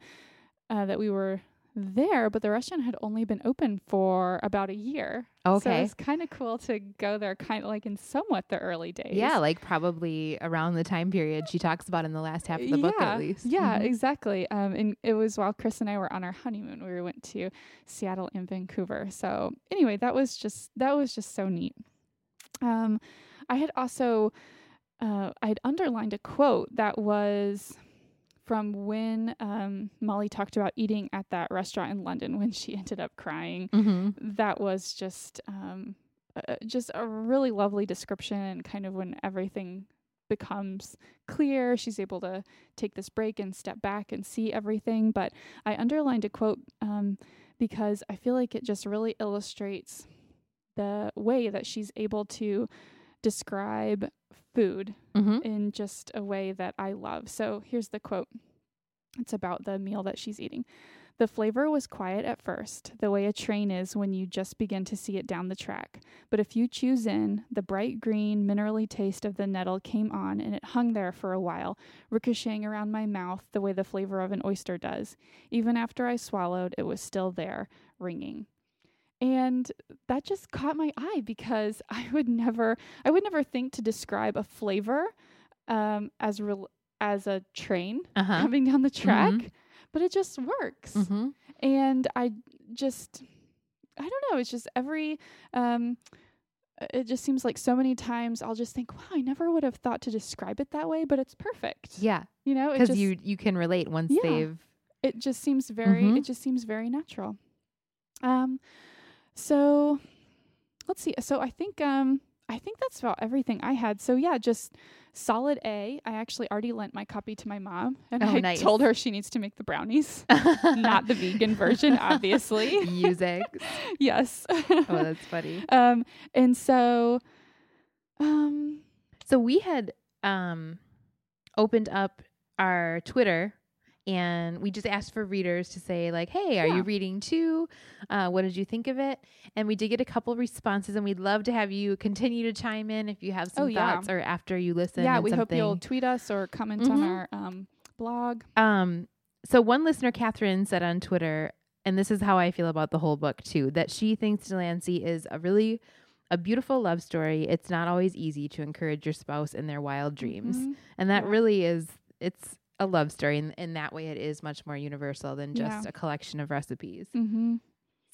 uh, that we were there, but the restaurant had only been open for about a year. So Okay. it was kind of cool to go there, kind of like in somewhat the early days. Yeah, like probably around the time period she talks about in the last half of the book, yeah, at least. Yeah, Mhm. exactly. Um, and it was while Chris and I were on our honeymoon. We went to Seattle and Vancouver. So anyway, that was just that was just so neat. Um, I had also uh, I'd underlined a quote that was from when um, Molly talked about eating at that restaurant in London when she ended up crying. Mm-hmm. That was just um, uh, just a really lovely description, and kind of when everything becomes clear, she's able to take this break and step back and see everything. But I underlined a quote um, because I feel like it just really illustrates the way that she's able to describe food Mm-hmm. in just a way that I love. So here's the quote it's about the meal that she's eating. The flavor was quiet at first, the way a train is when you just begin to see it down the track. But if you choose in, the bright green, minerally taste of the nettle came on and it hung there for a while, ricocheting around my mouth the way the flavor of an oyster does. Even after I swallowed, it was still there, ringing. And that just caught my eye because I would never I would never think to describe a flavor um, as real as a train Uh-huh. coming down the track, Mhm. but it just works. Mm-hmm. And I just I don't know, it's just every um it just seems like so many times I'll just think, wow, I never would have thought to describe it that way, but it's perfect. Yeah, You know, because you you can relate once Yeah. they've. it just seems very Mhm. it just seems very natural. Um so let's see. So I think um I think that's about everything I had. So yeah, just solid A. I actually already lent my copy to my mom and Oh, I nice. told her she needs to make the brownies. Not the vegan version, obviously. use eggs. yes. Oh, that's funny. um and so um So we had um opened up our Twitter and we just asked for readers to say like, "Hey, are Yeah. you reading too? Uh, what did you think of it?" And we did get a couple responses, and we'd love to have you continue to chime in if you have some Oh, yeah. thoughts or after you listen. yeah, we hope you'll tweet us or comment on Mhm. our um blog. Um, so one listener, Catherine, said on Twitter, and this is how I feel about the whole book too, that she thinks Delancey is a really a beautiful love story. It's not always easy to encourage your spouse in their wild dreams. Mhm. And that Yeah. really is it's a love story and in that way it is much more universal than Yeah. just a collection of recipes. Mhm.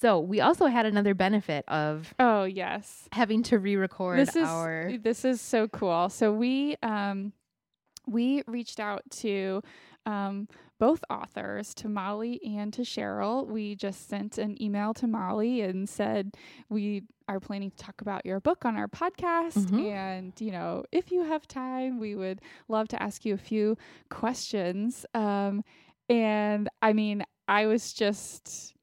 So we also had another benefit of Oh, yes. having to re-record this is our this is so cool. So we um we reached out to um both authors, to Molly and to Cheryl. We just sent an email to Molly and said we are planning to talk about your book on our podcast Mhm. and you know, if you have time, we would love to ask you a few questions. Um and I mean, I was just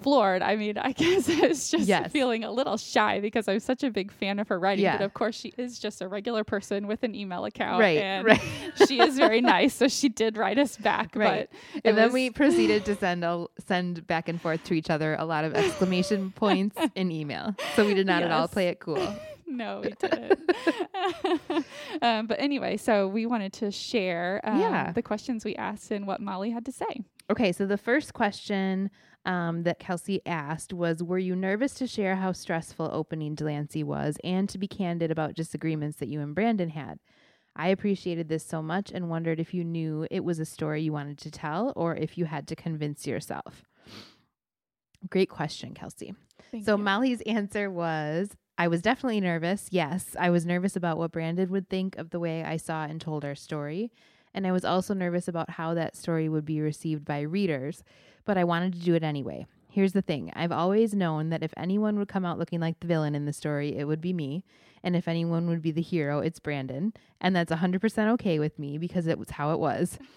floored. I mean, I guess it's just Yes. feeling a little shy because I'm such a big fan of her writing. Yeah. But of course, she is just a regular person with an email account. right, and right. she is very nice. So she did write us back. Right. And then we proceeded to send a, send back and forth to each other a lot of exclamation points in email. So we did not at all play it cool. no, we didn't. um, but anyway, so we wanted to share um, Yeah. the questions we asked and what Molly had to say. Okay, so the first question um, that Kelsey asked was Were you nervous to share how stressful opening Delancey was and to be candid about disagreements that you and Brandon had? I appreciated this so much and wondered if you knew it was a story you wanted to tell or if you had to convince yourself. Great question, Kelsey. Thank So you. Molly's answer was I was definitely nervous. Yes, I was nervous about what Brandon would think of the way I saw and told our story. And I was also nervous about how that story would be received by readers, but I wanted to do it anyway. Here's the thing I've always known that if anyone would come out looking like the villain in the story, it would be me. And if anyone would be the hero, it's Brandon. And that's 100% okay with me because it was how it was.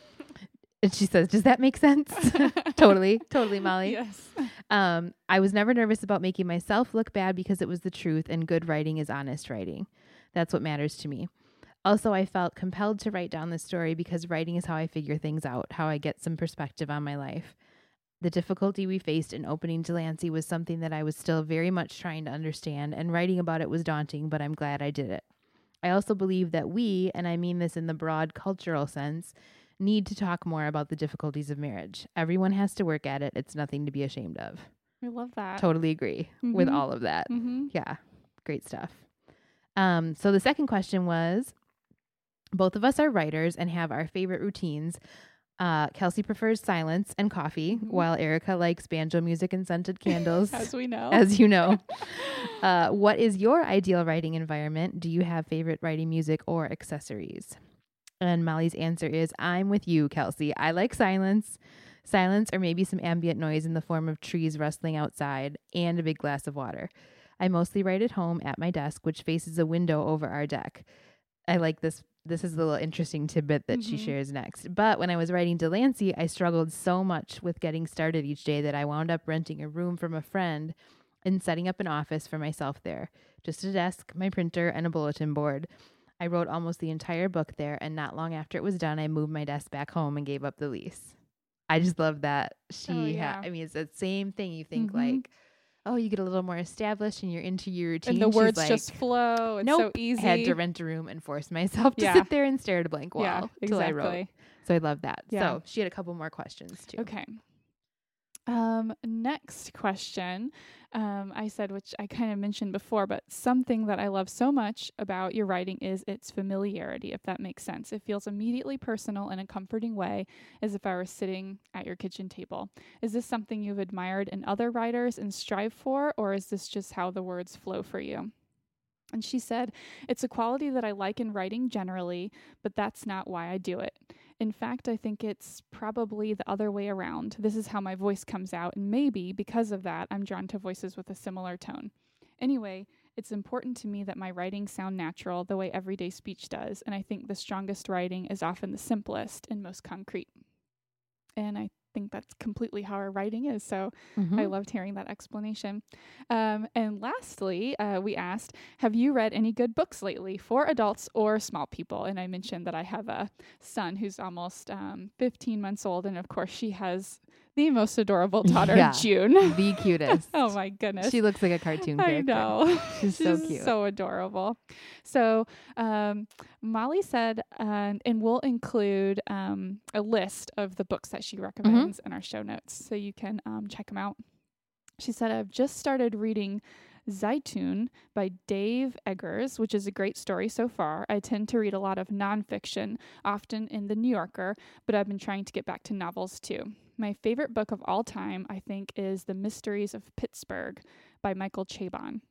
And she says, Does that make sense? totally, totally, Molly. yes. Um, I was never nervous about making myself look bad because it was the truth, and good writing is honest writing. That's what matters to me. Also, I felt compelled to write down this story because writing is how I figure things out, how I get some perspective on my life. The difficulty we faced in opening Delancey was something that I was still very much trying to understand, and writing about it was daunting, but I'm glad I did it. I also believe that we, and I mean this in the broad cultural sense, need to talk more about the difficulties of marriage. Everyone has to work at it. It's nothing to be ashamed of. I love that. Totally agree with Mhm. all of that. Mm-hmm. Yeah, great stuff. Um, so the second question was both of us are writers and have our favorite routines. Uh, Kelsey prefers silence and coffee, Mhm. while Erica likes banjo music and scented candles, As we know. as you know. uh, what is your ideal writing environment? Do you have favorite writing music or accessories? And Molly's answer is I'm with you, Kelsey. I like silence. Silence or maybe some ambient noise in the form of trees rustling outside and a big glass of water. I mostly write at home at my desk, which faces a window over our deck. I like this. This is a little interesting tidbit that she Mhm. shares next. But when I was writing Delancey, I struggled so much with getting started each day that I wound up renting a room from a friend and setting up an office for myself there. Just a desk, my printer, and a bulletin board. I wrote almost the entire book there, and not long after it was done, I moved my desk back home and gave up the lease. I just love that she. Oh, ha- yeah. I mean, it's the same thing. You think Mhm. like, oh, you get a little more established and you're into your routine. and the She's words like, just flow. It's so nope, easy. had to rent a room and force myself to Yeah. sit there and stare at a blank wall yeah, till I exactly. wrote. So I love that. Yeah. So she had a couple more questions too. Okay. Um, next question. Um, I said, which I kind of mentioned before, but something that I love so much about your writing is its familiarity, if that makes sense. It feels immediately personal in a comforting way, as if I were sitting at your kitchen table. Is this something you've admired in other writers and strive for, or is this just how the words flow for you? And she said, It's a quality that I like in writing generally, but that's not why I do it. In fact, I think it's probably the other way around. This is how my voice comes out, and maybe because of that, I'm drawn to voices with a similar tone. Anyway, it's important to me that my writing sound natural the way everyday speech does, and I think the strongest writing is often the simplest and most concrete. And I think that's completely how our writing is. So I Mhm. loved hearing that explanation. Um, and lastly, uh, we asked, Have you read any good books lately for adults or small people? And I mentioned that I have a son who's almost um, 15 months old. And of course, she has the most adorable daughter, Yeah. June. the cutest. oh my goodness. She looks like a cartoon character. I know. She's so cute. so adorable. So, um, Molly said, uh, and we'll include um, a list of the books that she Mm-hmm. recommends in our show notes so you can um, check them out. She said, I've just started reading Zeitoun by Dave Eggers, which is a great story so far. I tend to read a lot of nonfiction, often in The New Yorker, but I've been trying to get back to novels too. My favorite book of all time, I think, is The Mysteries of Pittsburgh by Michael Chabon.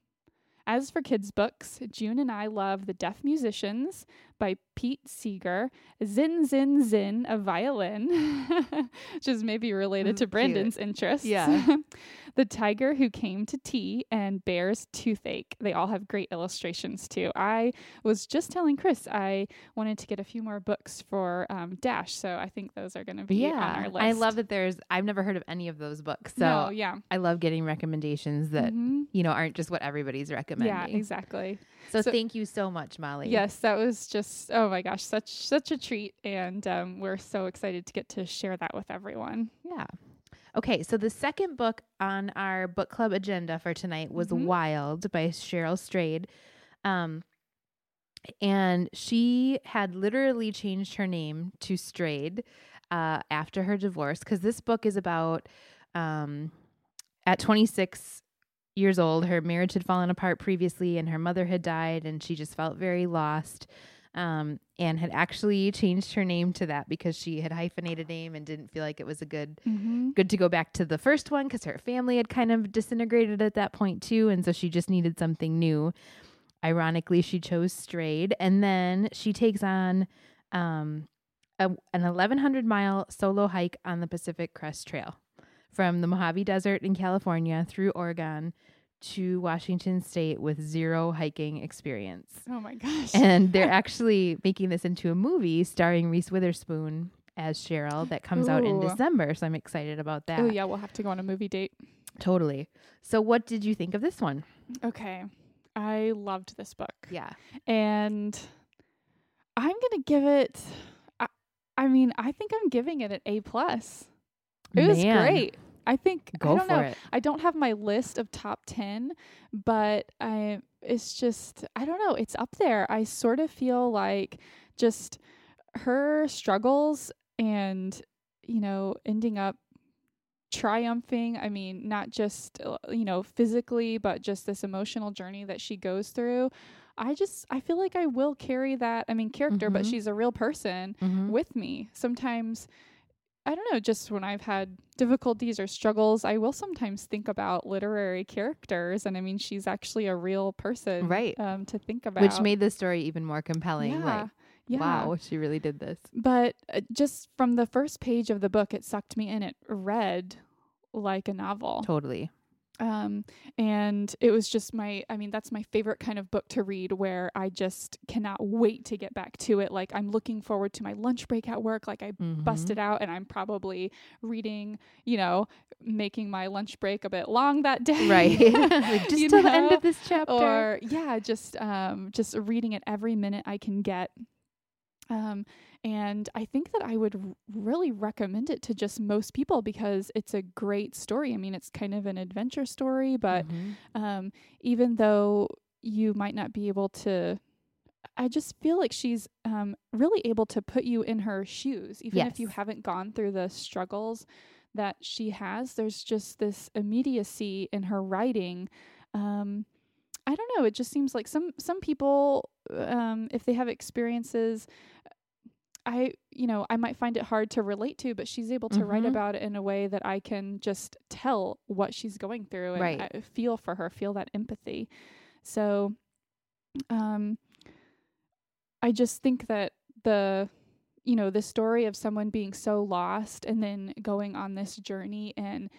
As for kids' books, June and I love The Deaf Musicians by Pete Seeger, Zin Zin Zin, a violin, which is maybe related Mm, to cute. Brandon's interests. Yeah. the Tiger Who Came to Tea and Bear's Toothache. They all have great illustrations too. I was just telling Chris I wanted to get a few more books for um, Dash, so I think those are going to be yeah. on our list. I love that. There's I've never heard of any of those books, so no, yeah. I love getting recommendations that Mhm. you know aren't just what everybody's recommending. Yeah, exactly. So, So- thank you so much, Molly. Yes, that was just oh my gosh, such such a treat, and um, we're so excited to get to share that with everyone. Yeah. Okay, so the second book on our book club agenda for tonight was Mhm. Wild by Cheryl Strayed. Um, and she had literally changed her name to Strayed uh, after her divorce because this book is about um, at 26 years old, her marriage had fallen apart previously, and her mother had died, and she just felt very lost um, and had actually changed her name to that because she had hyphenated name and didn't feel like it was a good Mm-hmm. good to go back to the first one because her family had kind of disintegrated at that point too, and so she just needed something new. Ironically, she chose Strayed, and then she takes on um, a, an 1,100 mile solo hike on the Pacific Crest Trail from the Mojave Desert in California through Oregon to Washington State with zero hiking experience. Oh my gosh. And they're actually making this into a movie starring Reese Witherspoon as Cheryl that comes out in December. So I'm excited about that. oh yeah, we'll have to go on a movie date. Totally. So what did you think of this one? Okay, I loved this book. Yeah. and I'm gonna give it. I, I mean, I think I'm giving it an A plus. It was great. I think Go I don't for know. it. I don't have my list of top ten, but I it's just I don't know. It's up there. I sort of feel like just her struggles and you know ending up triumphing i mean not just uh, you know physically but just this emotional journey that she goes through i just i feel like i will carry that i mean character but Mhm. she's a real person Mhm. with me sometimes I don't know, just when I've had difficulties or struggles, I will sometimes think about literary characters. And I mean, she's actually a real person. Right. Um, to think about. Which made the story even more compelling. yeah. Like, yeah. wow, she really did this. But uh, just from the first page of the book, it sucked me in. It read like a novel. Totally. Um, and it was just my, I mean, that's my favorite kind of book to read where I just cannot wait to get back to it. Like, I'm looking forward to my lunch break at work. Like, I Mhm. busted out and I'm probably reading, you know, making my lunch break a bit long that day. Right. like just till the end of this chapter. or yeah just um just reading it every minute i can get um and i think that i would really recommend it to just most people because it's a great story i mean it's kind of an adventure story but Mhm. um even though you might not be able to I just feel like she's um, really able to put you in her shoes, even if you haven't gone through the struggles that she has. There's just this immediacy in her writing. Um, I don't know. It just seems like some some people, um, if they have experiences, I you know I might find it hard to relate to, but she's able to write Mhm. about it in a way that I can just tell what she's going through and Right. I feel for her, feel that empathy. So, um, I just think that the you know the story of someone being so lost and then going on this journey and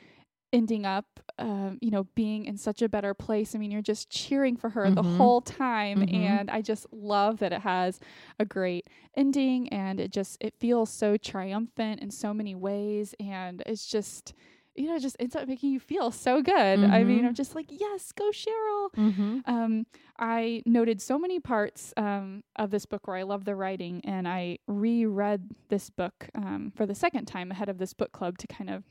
ending up um, you know being in such a better place i mean you're just cheering for her the Mhm. whole time Mhm. and i just love that it has a great ending and it just it feels so triumphant in so many ways and it's just you know just ends up making you feel so good i mean Mhm. i'm just like yes go cheryl Mhm. um, I noted so many parts um, of this book where I love the writing, and I reread this book um, for the second time ahead of this book club to kind of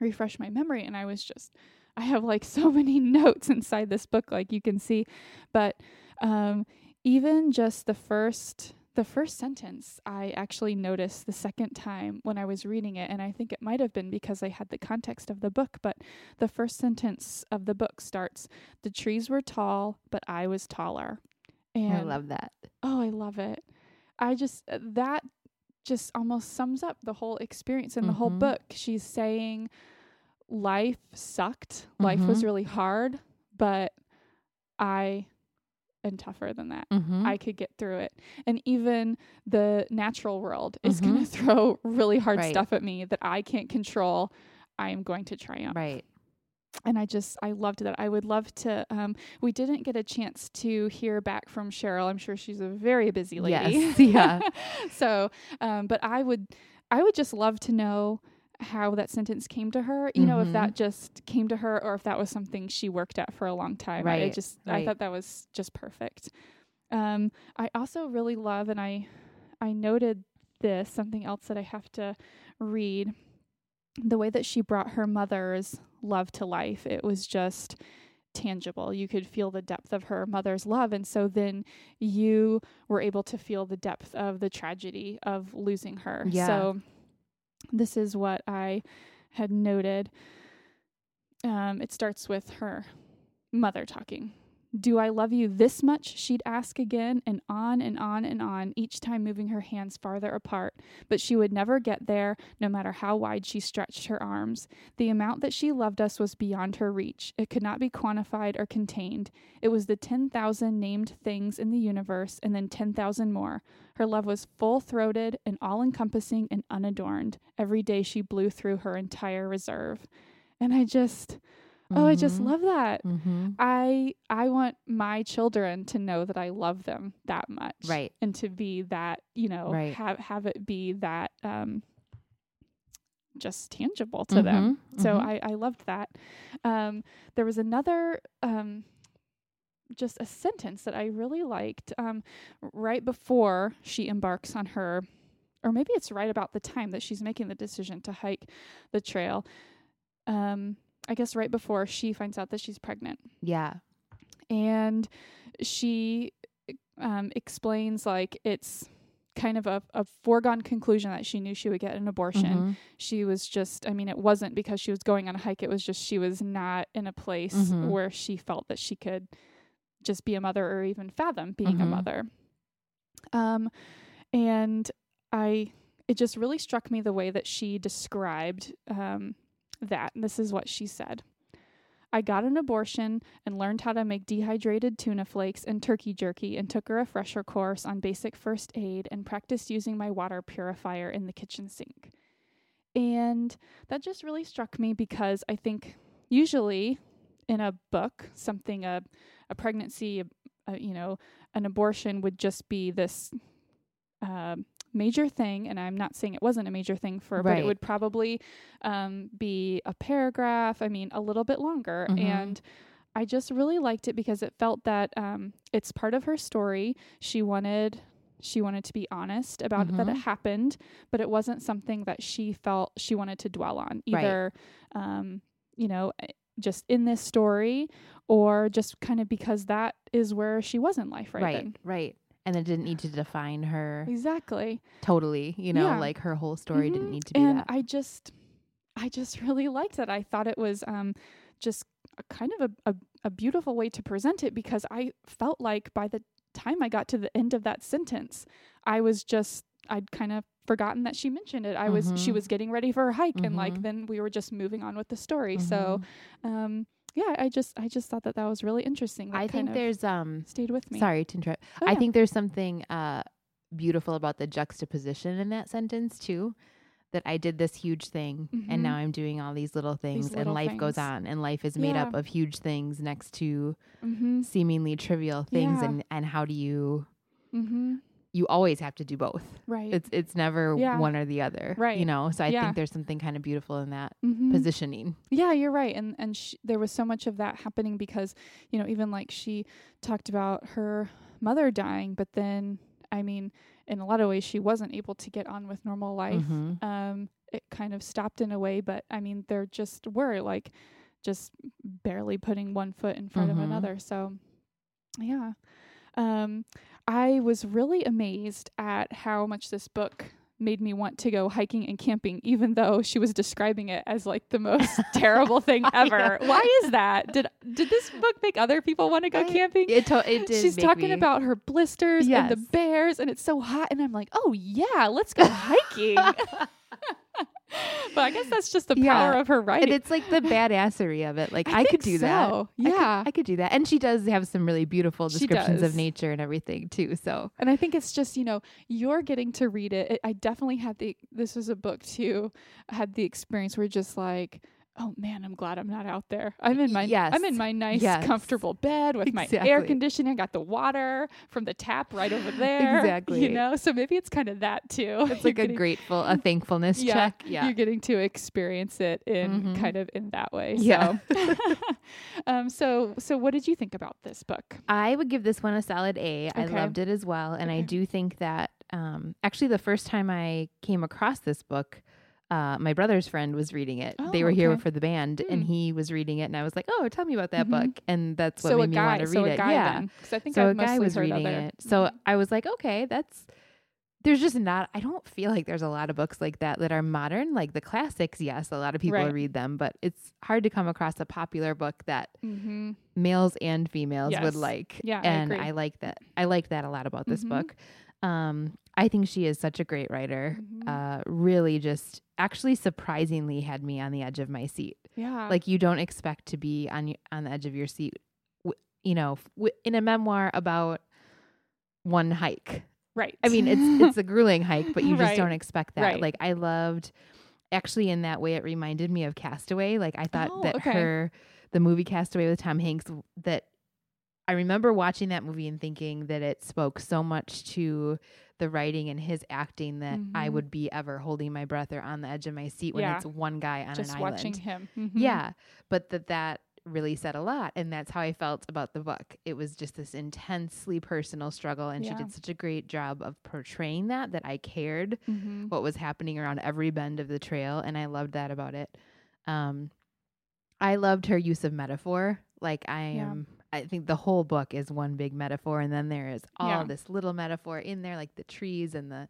refresh my memory. And I was just, I have like so many notes inside this book, like you can see, but um, even just the first. The first sentence I actually noticed the second time when I was reading it, and I think it might have been because I had the context of the book, but the first sentence of the book starts the trees were tall, but I was taller. And I love that. oh, I love it. I just uh, that just almost sums up the whole experience in the whole Mhm. book. She's saying life sucked. Life was Mhm. really hard, but I am tougher than that. Mhm. I could get through it. And even the natural world is going to throw really hard Mm-hmm. Right. stuff at me that I can't control. I am going to triumph right. And I just I loved that. I would love to. Um, we didn't get a chance to hear back from Cheryl. I'm sure she's a very busy lady. Yes, yeah. so, um, but I would I would just love to know how that sentence came to her. You know, if Mhm. that just came to her, or if that was something she worked at for a long time. Right. I Right, just I thought that was just perfect. Um, I also really love, and I I noted this something else that I have to read the way that she brought her mother's love to life. It was just tangible. You could feel the depth of her mother's love. And so then you were able to feel the depth of the tragedy of losing her. Yeah. So this is what I had noted. Um, it starts with her mother talking. Do I love you this much? She'd ask again, and on and on and on, each time moving her hands farther apart. But she would never get there, no matter how wide she stretched her arms. The amount that she loved us was beyond her reach. It could not be quantified or contained. It was the 10,000 named things in the universe, and then 10,000 more. Her love was full throated and all encompassing and unadorned. Every day she blew through her entire reserve. And I just, oh, I just Mhm. love that. Mhm. I I want my children to know that I love them that much. Right. And to be that, you know, Right. have have it be that um just tangible to them. Mhm, So mhm. I I loved that. Um there was another um just a sentence that I really liked um right before she embarks on her or maybe it's right about the time that she's making the decision to hike the trail. Um I guess right before she finds out that she's pregnant Yeah. and she um, explains like it's kind of a, a foregone conclusion that she knew she would get an abortion. Mhm. She was just, I mean, it wasn't because she was going on a hike. It was just she was not in a place Mhm. where she felt that she could just be a mother or even fathom being a Mhm. mother. Um, and I it just really struck me the way that she described um, that. And this is what she said. I got an abortion and learned how to make dehydrated tuna flakes and turkey jerky and took a refresher course on basic first aid and practiced using my water purifier in the kitchen sink. And that just really struck me because I think usually in a book, something a a pregnancy, a, a, you know, an abortion would just be this uh, major thing, and I'm not saying it wasn't a major thing for, but it would probably um, be a paragraph. I mean, a little bit longer, Mhm. and I just really liked it because it felt that um, it's part of her story. She wanted she wanted to be honest about that it Mhm. happened, but it wasn't something that she felt she wanted to dwell on Right. either. Um, you know, eh, just in this story, or just kind of because that is where she was in life right, Right. then. Right. And it didn't need to define her Exactly. totally, you know, Yeah. like her whole story didn't Mhm. need to be and that. I just I just really liked it. I thought it was um just a kind of a, a, a beautiful way to present it because I felt like by the time I got to the end of that sentence, I was just I'd kind of forgotten that she mentioned it. I was she Mhm. was getting ready for her hike and like Mhm. then we were just moving on with the story. So Mhm. um yeah, I just I just thought that that was really interesting. That I think there's um stayed with me. sorry to interrupt. Oh, I yeah. think there's something uh beautiful about the juxtaposition in that sentence too. That I did this huge thing Mhm. and now I'm doing all these little things and little life goes on and life is made up of huge things next to Mhm. seemingly trivial things Yeah. and and how do you Mhm. You always have to do both. Right. It's it's never Yeah. one or the other. Right. You know, so I Yeah. think there's something kind of beautiful in that Mhm. positioning. Yeah, you're right. And and sh- there was so much of that happening because, you know, even like she talked about her mother dying, but then I mean, in a lot of ways she wasn't able to get on with normal life. Mhm. Um it kind of stopped in a way, but I mean, there just were like just barely putting one foot in front Mhm. of another. So, yeah. Um I was really amazed at how much this book made me want to go hiking and camping, even though she was describing it as like the most terrible thing ever. Why is that? Did did this book make other people want to go I- camping? It to- it did She's talking me- about her blisters and the bears, and it's so hot, and I'm like, oh yeah, let's go hiking. but I guess that's just the Yeah. power of her and writing. it's like the badassery of it. Like I, I could do that. so. I could- Yeah. I could, do that. And she does have some really beautiful descriptions of nature and everything too. So And I think it's just, you know, you're getting to read it. it. I definitely had the, this was a book too. I had the experience where just like, oh man, I'm glad I'm not out there. I'm in my, Yes. I'm in my nice, Yes. comfortable bed with my air Exactly. conditioning. I got the water from the tap right over there. Exactly. You know, so maybe it's kind of that too. it's like a grateful, a thankfulness yeah, check. Yeah. You're getting to experience it in Mhm. kind of in that way. Yeah. So, um, so, so what did you think about this book? I would give this one a solid A. I Okay. loved it as well. And I do think that um, actually the first time I came across this book, uh, my brother's friend was reading it. they Oh, were here for the band and Hmm. he was reading it. And I was like, oh, tell me about that Mhm. book. And that's what so made me want to so read a it. yeah. because I think so I've a guy was reading other. it. So Mhm. I was like, okay, that's there's just not I don't feel like there's a lot of books like that that are modern. Like the classics, yes, a lot of people Right. read them, but it's hard to come across a popular book that Mhm. males and females Yes. would like. Yeah, I and agree. like that. I like that a lot about this Mhm. book. Um, I think she is such a great writer. Mhm. Uh, really, just actually surprisingly had me on the edge of my seat. Yeah. Like you don't expect to be on on the edge of your seat, w- you know, w- in a memoir about one hike. right. I mean, it's it's a grueling hike, but you just Right. don't expect that. Right. Like I loved actually in that way it reminded me of Castaway. Like I thought Oh, that okay. her the movie Castaway with Tom Hanks that I remember watching that movie and thinking that it spoke so much to the writing and his acting that I Mhm. would be ever holding my breath or on the edge of my seat when Yeah. it's one guy on just an island. Just watching him. Mhm. Yeah, but that that really said a lot, and that's how I felt about the book. It was just this intensely personal struggle, and she did such a great job of portraying that that I cared Mhm. what was happening around every bend of the trail, and I loved that about it. Um, I loved her use of metaphor. Like I Yeah. am. I think the whole book is one big metaphor, and then there is all Yeah. this little metaphor in there, like the trees and the,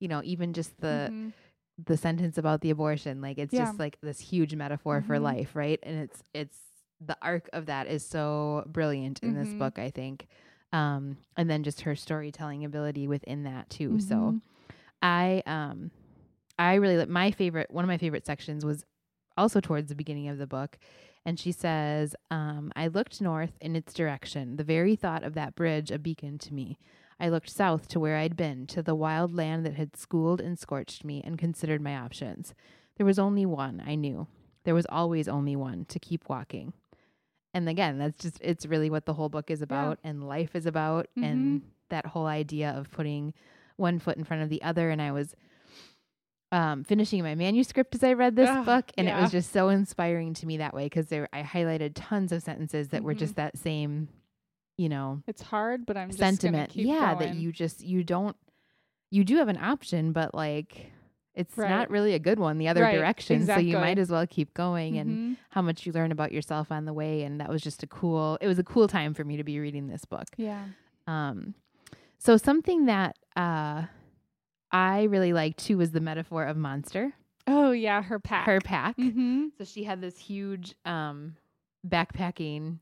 you know, even just the Mhm. the sentence about the abortion like it's Yeah. just like this huge metaphor for Mhm. life right and it's it's the arc of that is so brilliant in this Mhm. book i think um and then just her storytelling ability within that too so Mhm. i um I really like my favorite. One of my favorite sections was also towards the beginning of the book, and she says, um, "I looked north in its direction. The very thought of that bridge a beacon to me." I looked south to where I'd been, to the wild land that had schooled and scorched me, and considered my options. There was only one, I knew. There was always only one to keep walking. And again, that's just, it's really what the whole book is about and life is about, and that whole idea of putting one foot in front of the other. And I was um, finishing my manuscript as I read this Ugh, book, and it was just so inspiring to me that way because I highlighted tons of sentences that were Mhm. just that same, you know, It's hard, but I'm just sentiment. Yeah, that you just you don't you do have an option, but like it's Right. not really a good one the other Right, direction. So you might as well keep going and Mhm. how much you learn about yourself on the way. And that was just a cool it was a cool time for me to be reading this book. yeah. Um so something that uh I really liked too was the metaphor of monster. Oh yeah, her pack. Her pack. Mm-hmm. So she had this huge um, backpacking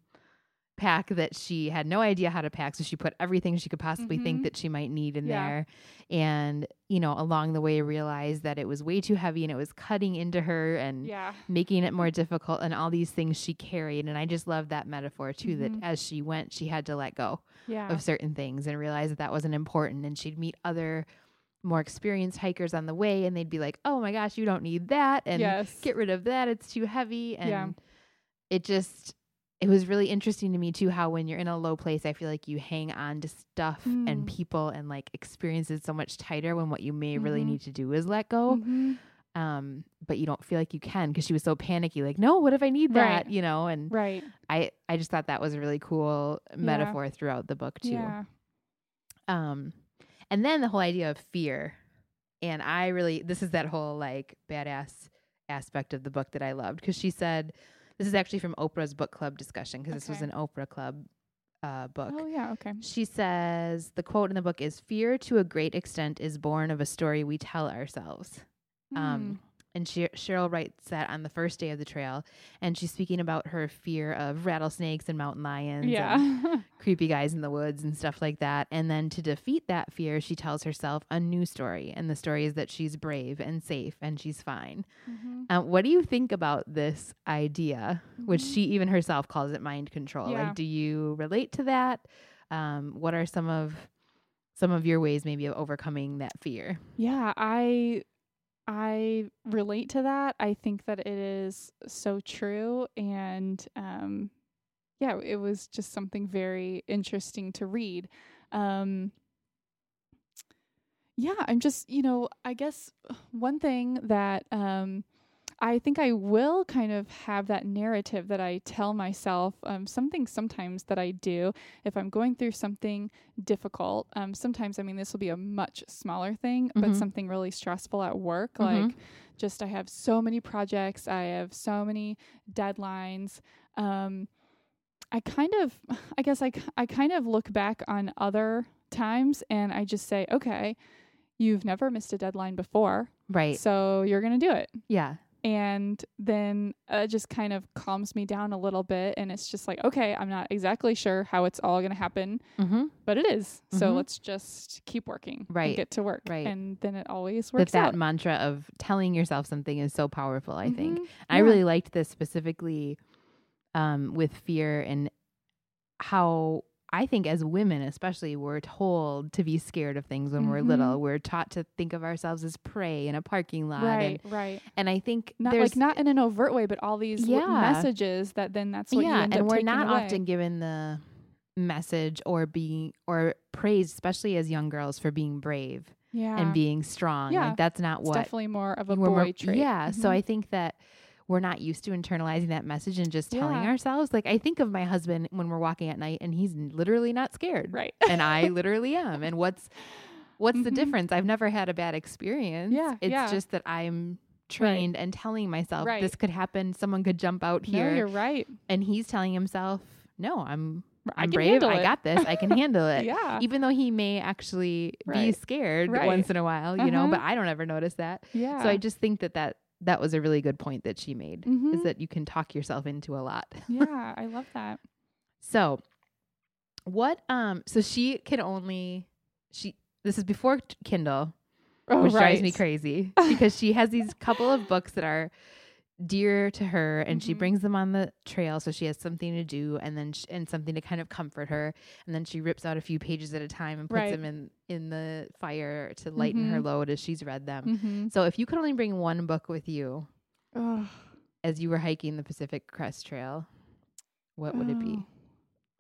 pack that she had no idea how to pack. So she put everything she could possibly think Mhm. that she might need in Yeah. there. And, you know, along the way realized that it was way too heavy and it was cutting into her and Yeah. making it more difficult and all these things she carried. And I just love that metaphor too, Mhm. that as she went, she had to let go Yeah. of certain things and realize that that wasn't important. And she'd meet other more experienced hikers on the way and they'd be like, oh my gosh, you don't need that. And yes. get rid of that. It's too heavy. And Yeah. it just, it was really interesting to me too how when you're in a low place, I feel like you hang on to stuff Mm. and people and like experiences so much tighter when what you may really Mhm. need to do is let go. Mhm. Um, but you don't feel like you can because she was so panicky, like, no, what if I need that? Right. You know, and Right. I, I just thought that was a really cool metaphor throughout the book too. Yeah. Um, and then the whole idea of fear. And I really, this is that whole like badass aspect of the book that I loved because she said, this is actually from Oprah's book club discussion because this was an Oprah club uh, book. Oh yeah. Okay. She says, the quote in the book is Fear to a great extent is born of a story we tell ourselves. Um, and she, Cheryl writes that on the first day of the trail, and she's speaking about her fear of rattlesnakes and mountain lions, Mm. and yeah. creepy guys in the woods and stuff like that. And then to defeat that fear, she tells herself a new story, and the story is that she's brave and safe and she's fine. Mhm. Uh, what do you think about this idea, which Mhm. she even herself calls it mind control? Yeah. Like, do you relate to that? Um, what are some of some of your ways, maybe, of overcoming that fear? Yeah, I I relate to that. I think that it is so true and um yeah, it was just something very interesting to read. Um yeah, I'm just, you know, I guess one thing that um I think I will kind of have that narrative that I tell myself, um, something sometimes that I do if I'm going through something difficult. Um, sometimes, I mean, this will be a much smaller thing, but Mhm. something really stressful at work. Mhm. Like, just I have so many projects, I have so many deadlines. Um, I kind of, I guess I, I kind of look back on other times and I just say, okay, you've never missed a deadline before. Right. So you're going to do it yeah. And then uh, it just kind of calms me down a little bit and it's just like okay i'm not exactly sure how it's all going to happen Mm-hmm. but it is so Mhm. let's just keep working Right, get to work right. and then it always works works that out mantra of telling yourself something is so powerful. I think. Mhm. I Yeah. really liked this specifically um, with fear and how I think as women, especially, we're told to be scared of things when we're Mhm. little. We're taught to think of ourselves as prey in a parking lot. right And, right and I think not there's like not in an overt way but all these Yeah. messages that then that's what you yeah, and we're not away. often given the message or being or praised, especially as young girls, for being brave yeah and being strong. Yeah. Like that's not it's what definitely more of a we're boy more- trait Yeah. So Mhm. I think that we're not used to internalizing that message and just telling Yeah. ourselves. Like I think of my husband when we're walking at night and he's literally not scared. right And I literally am. And what's what's the Mhm. difference? I've never had a bad experience. Yeah, It's yeah. just that I'm trained and telling myself Right. this could happen. Someone could jump out no here. you're right and he's telling himself, No, I'm I I'm can brave. I got this. I can handle it. yeah Even though he may actually be scared Right. once in a while, you know, Uh-huh. but I don't ever notice that. yeah So I just think that that that was a really good point that she made Mhm. is that you can talk yourself into a lot. yeah i love that So what um so she can only she this is before Kindle Oh, which drives me crazy because she has these couple of books that are dear to her and she Mhm. brings them on the trail so she has something to do and then sh- and something to kind of comfort her and then she rips out a few pages at a time and puts Right. them in in the fire to lighten her Mhm. load as she's read them Mm-hmm. so if you could only bring one book with you Oh, as you were hiking the pacific crest trail what would it be oh,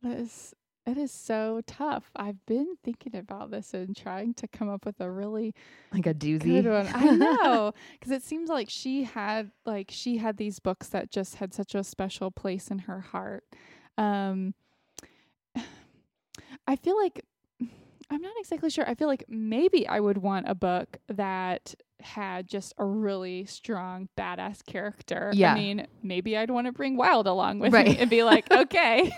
That is it is so tough. I've been thinking about this and trying to come up with a really like a doozy. I know because it seems like she had like she had these books that just had such a special place in her heart. Um, I feel like I'm not exactly sure. I feel like maybe I would want a book that had just a really strong badass character. Yeah. I mean, maybe I'd want to bring Wild along with me and be like, okay.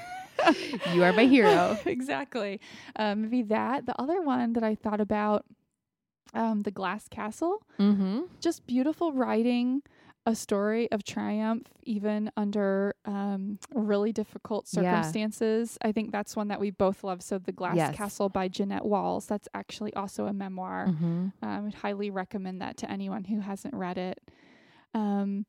you are my hero exactly. Um, maybe that. The other one that I thought about, um, the Glass Castle. mm-hmm Just beautiful writing, a story of triumph, even under um, really difficult Yeah. circumstances. I think that's one that we both love. So, The Glass Yes. Castle by Jeannette Walls. That's actually also a memoir. mm-hmm I would highly recommend that to anyone who hasn't read it. Um,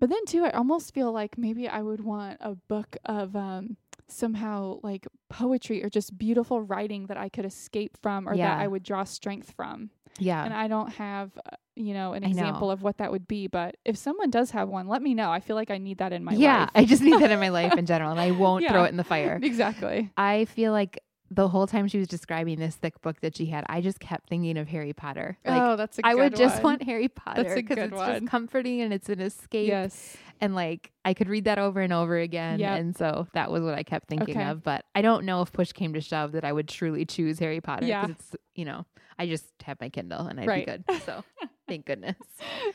but then too, I almost feel like maybe I would want a book of um, somehow like poetry or just beautiful writing that I could escape from or Yeah. that I would draw strength from. yeah And I don't have, uh, you know, an I know. example of what that would be. But if someone does have one, let me know. I feel like I need that in my yeah life. Yeah. I just need that in my life in general and i won't Yeah. throw it in the fire exactly. I feel like the whole time she was describing this thick book that she had, I just kept thinking of Harry Potter. Like oh, that's a good I would just want Harry Potter because it's one. just comforting and it's an escape. Yes. And like I could read that over and over again. Yep. And so that was what I kept thinking Okay. of. But I don't know if push came to shove that I would truly choose Harry Potter. Yeah. Because it's you know, I just have my Kindle and I'd Right. be good. So thank goodness.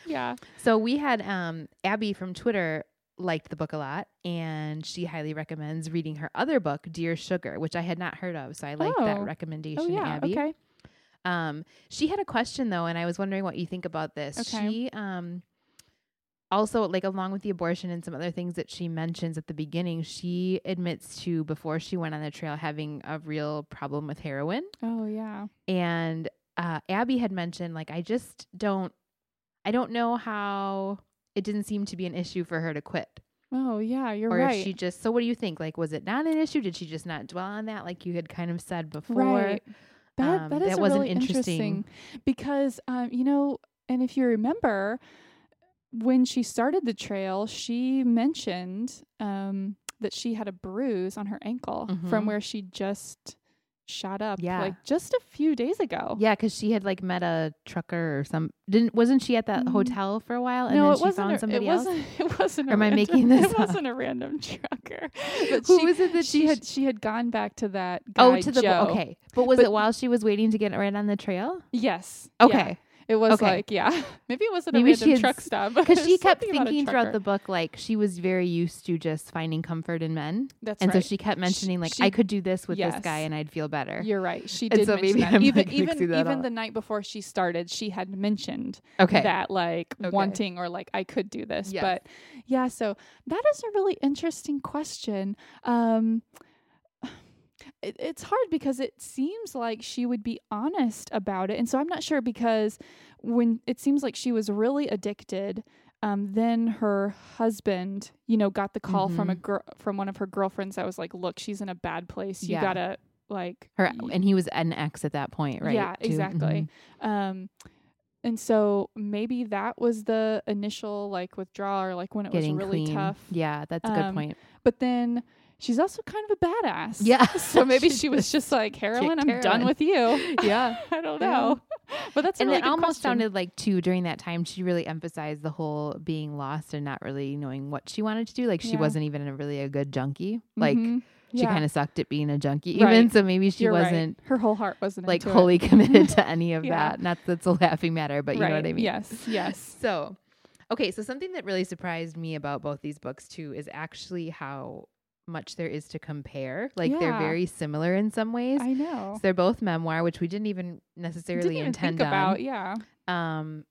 yeah. So we had um, Abby from Twitter liked the book a lot, and she highly recommends reading her other book, Dear Sugar, which I had not heard of. So I that Oh. recommendation, Oh, yeah. Abby. Okay. Um, she had a question though, and I was wondering what you think about this. Okay. She um, also like along with the abortion and some other things that she mentions at the beginning, she admits to before she went on the trail having a real problem with heroin. Oh, yeah. And uh, Abby had mentioned, like, I just don't, I don't know how it didn't seem to be an issue for her to quit. Oh, yeah. You're or right. if she just, so what do you think? Like, was it not an issue? Did she just not dwell on that, like you had kind of said before? Right. That Um, that is that wasn't really interesting. because um, you know, and if you remember, when she started the trail, she mentioned um, that she had a bruise on her ankle from Mhm. where she just shot up, Yeah. like just a few days ago. Yeah, because she had like met a trucker or some. Didn't wasn't she at that Mm. hotel for a while? And no, then it she wasn't. found a, somebody it else. wasn't. It wasn't. Or am I making this It up? wasn't a random trucker. But Who she, was it that she she had she had gone back to that guy Oh, to the Joe. okay. But was But- it while she was waiting to get right on the trail? Yes. yeah. It was Okay. like, yeah, maybe it wasn't Maybe a random truck stop Because she kept something about a thinking throughout the book like she was very used to just finding comfort in men, That's and right. so she kept mentioning like she- I could do this with this guy and I'd feel better. You're right. She And did so maybe that. I'm, even like, even even up. the night before she started, she had mentioned Okay. that like Okay. wanting or like I could do this. Yes. But yeah, so that is a really interesting question. Um it, it's hard because it seems like she would be honest about it. And so I'm not sure because when it seems like she was really addicted um, then her husband, you know, got the call from a Mhm. girl from one of her girlfriends that was like, "Look, she's in a bad place. You Yeah. gotta like Her and he was an ex at that point, right? yeah, too? exactly. Mhm. Um, and so maybe that was the initial like withdrawal or like when it Getting was really clean. tough. Yeah, that's a good Um, point. But then she's also kind of a badass. Yeah. So maybe She she was just like heroin. I'm heroin. done with you. Yeah. I don't Yeah. know. But that's a and really it almost question. sounded like too during that time she really emphasized the whole being lost and not really knowing what she wanted to do. Like she Yeah. wasn't even a, really a good junkie. Like Mhm. she Yeah. kind of sucked at being a junkie Right. even. So maybe she You're wasn't Her whole heart wasn't like into it. committed to any of Yeah. that. Not that's a laughing matter, but you know what I mean. Yes. Yes. So, okay, so something that really surprised me about both these books too is actually how much there is to compare. Like they're very similar in some ways. I know. So they're both memoir, which we didn't even necessarily Didn't even intend think on. about. Yeah. Um,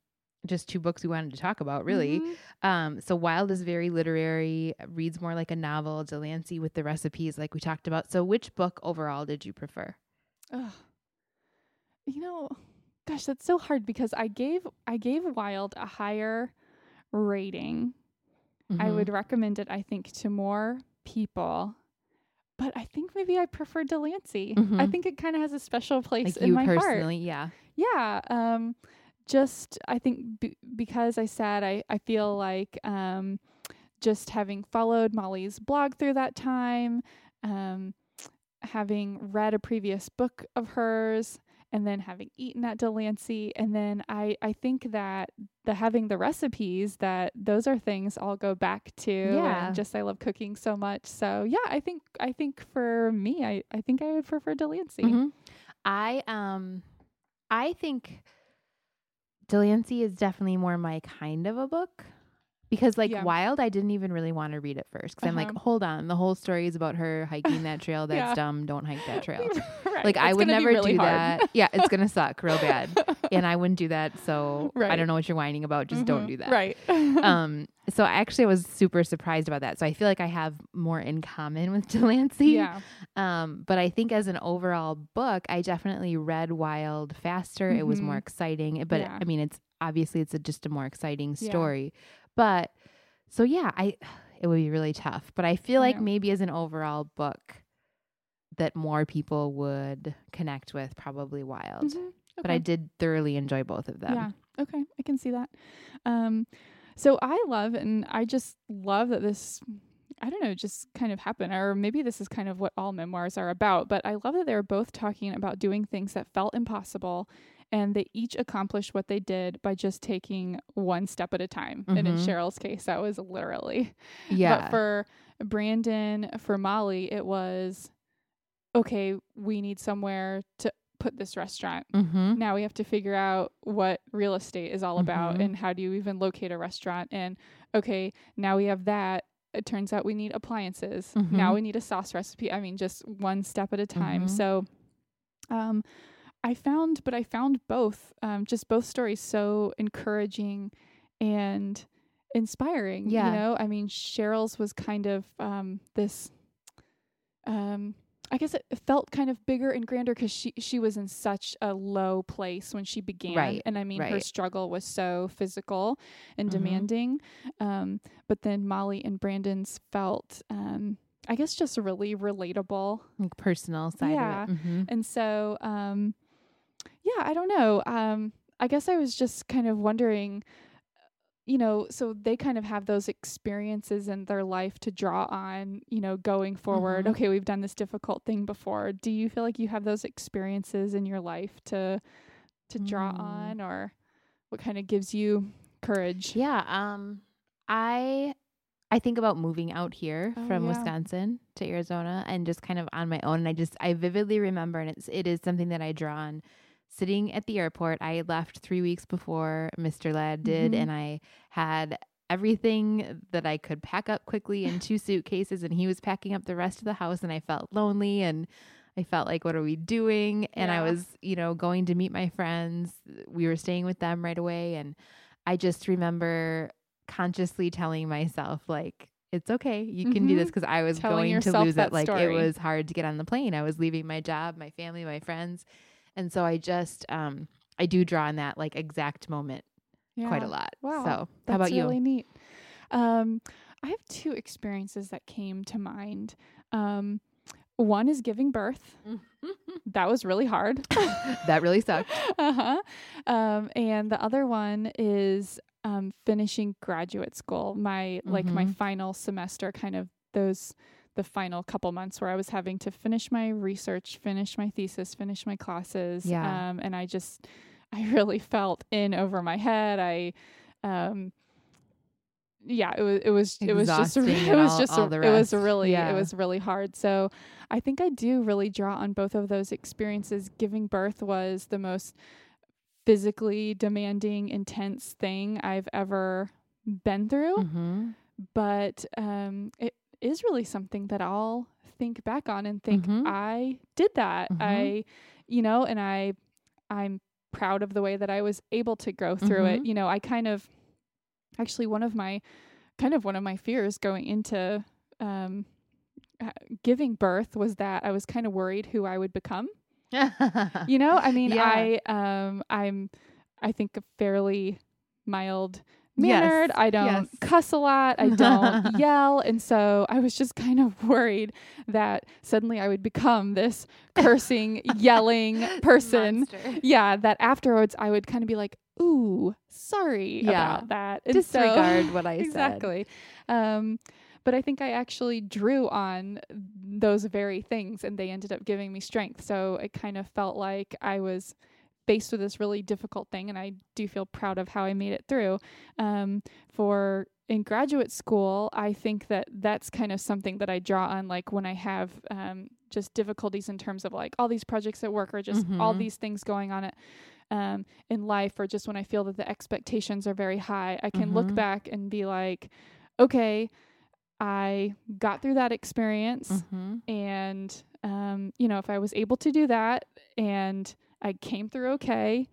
just two books we wanted to talk about, really. Mhm. Um, so Wild is very literary, reads more like a novel. Delancey with the recipes, like we talked about. So, which book overall did you prefer? Ugh. You know, gosh, that's so hard because I gave I gave Wild a higher rating. I Mhm. would recommend it, I think, to more people. But I think maybe I prefer Delancey. I Mhm. think it kind of has a special place like in my heart. yeah. Yeah. Um, just I think b- because I said I I feel like um, just having followed Molly's blog through that time, um, having read a previous book of hers, and then having eaten at Delancey, and then I I think that the having the recipes that those are things I'll go back to. Yeah. And just I love cooking so much. So yeah, I think I think for me, I I think I would prefer Delancey. Mhm. I um I think Delancey is definitely more my kind of a book. Because like Yeah. Wild, I didn't even really want to read it first. Because I'm like, Uh-huh. hold on, the whole story is about her hiking that trail. That's Yeah. dumb. Don't hike that trail. Right. Like I would never really do hard. that. Yeah, it's gonna suck real bad, and I wouldn't do that. So I don't know what you're whining about. Just don't Mhm. do that. Right. Um. So I actually was super surprised about that. So I feel like I have more in common with Delancey. yeah. Um, but I think as an overall book, I definitely read Wild faster. It was more Mhm. exciting. But Yeah. I mean, it's obviously it's a, just a more exciting Yeah. But so yeah, I it would be really tough. But I feel I like know. maybe as an overall book that more people would connect with probably Wild. Mhm. But I did thoroughly enjoy both of them. Yeah. Okay. I can see that. Um, so I love, and I just love that this, I don't know, just kind of happened, or maybe this is kind of what all memoirs are about, but I love that they were both talking about doing things that felt impossible. And they each accomplished what they did by just taking one step at a time. And in Mhm. Cheryl's case, that was literally. Yeah. But for Brandon, for Molly, it was okay, we need somewhere to put this restaurant mm-hmm. now we have to figure out what real estate is all about Mhm. and how do you even locate a restaurant and okay now we have that it turns out we need appliances now Mhm. we need a sauce recipe i mean just one step at a time Mhm. so um i found but i found both um just both stories so encouraging and inspiring Yeah. you know i mean cheryl's was kind of um this um I guess it felt kind of bigger and grander because she she was in such a low place when she began, Right, and I mean her struggle was so physical and Mhm. demanding. Um, but then Molly and Brandon's felt, um, I guess, just really relatable, like personal side Yeah. of it. Mm-hmm. and so um, yeah, I don't know. Um, I guess I was just kind of wondering. You know, so they kind of have those experiences in their life to draw on, you know, going forward. Mhm. Okay, we've done this difficult thing before. Do you feel like you have those experiences in your life to to draw Mm. on or what kind of gives you courage? Yeah, um I I think about moving out here Oh, from yeah. Wisconsin to Arizona and just kind of on my own and I just I vividly remember and it's it is something that I draw on sitting at the airport. I left 3 weeks before Mr. Ladd did Mhm. and I had everything that I could pack up quickly in two suitcases and he was packing up the rest of the house and I felt lonely and I felt like what are we doing? And I was, you know, going to meet my friends. We were staying with them right away and I just remember consciously telling myself like it's okay you can do this Mhm. because i was Telling going to lose it like it was hard to get on the plane i was leaving my job my family my friends and so i just um i do draw on that like exact moment quite a lot Wow, so how That's about you really neat. Um, I have two experiences that came to mind. Um, one is giving birth. That was really hard. that really sucked uh-huh. Um, and the other one is um, finishing graduate school. My like my Mhm. final semester, kind of those the final couple months where I was having to finish my research, finish my thesis, finish my classes. Yeah. Um, and I just I really felt in over my head. I um yeah, it was it was it was just it was all- just all a- it was really Yeah. it was really hard. So I think I do really draw on both of those experiences. Giving birth was the most physically demanding, intense thing I've ever been through, mm-hmm. but um, it is really something that I'll think back on and think Mhm. I did that. Mhm. I, you know, and I, I'm proud of the way that I was able to grow through it. Mhm. You know, I kind of, actually, one of my, kind of one of my fears going into um, ha- giving birth was that I was kind of worried who I would become You know, I mean, Yeah. I um I'm I think a fairly mild Yes, mannered. I don't yes. cuss a lot. I don't yell. And so I was just kind of worried that suddenly I would become this cursing, yelling person. Monster. Yeah, that afterwards I would kind of be like, ooh, sorry Yeah. about that. And so- Disregard what I said. exactly. Um, but I think I actually drew on those very things and they ended up giving me strength. So it kind of felt like I was faced with this really difficult thing and I do feel proud of how I made it through. Um, for in graduate school, I think that that's kind of something that I draw on like when I have um, just difficulties in terms of like all these projects at work or just all Mhm. these things going on at um, in life or just when I feel that the expectations are very high, I can look Mhm. back and be like, okay, I got through that experience. Mhm. And, um, you know, if I was able to do that and I came through okay,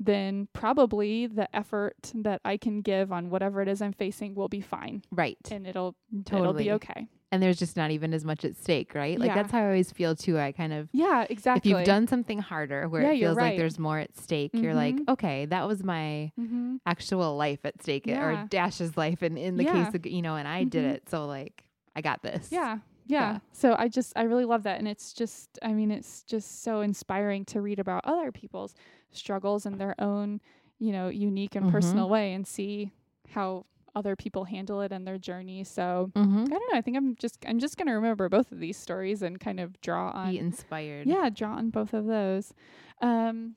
then probably the effort that I can give on whatever it is I'm facing will be fine Right. and it'll it'll Totally. be okay. And there's just not even as much at stake, right? Like Yeah. that's how I always feel too. I kind of Yeah, exactly. if you've done something harder where Yeah, it feels like there's more at stake, you're like, Mhm. okay, that was my hmm actual life at stake Yeah. or Dash's life and in the case of you know, and I did Mhm. it. So like I got this. Yeah. Yeah. Yeah. So I just I really love that and it's just I mean it's just so inspiring to read about other people's struggles in their own, you know, unique and Mhm. personal way and see how other people handle it and their journey. So Mm-hmm. I don't know. I think I'm just I'm just gonna remember both of these stories and kind of draw on Be inspired. yeah, draw on both of those. Um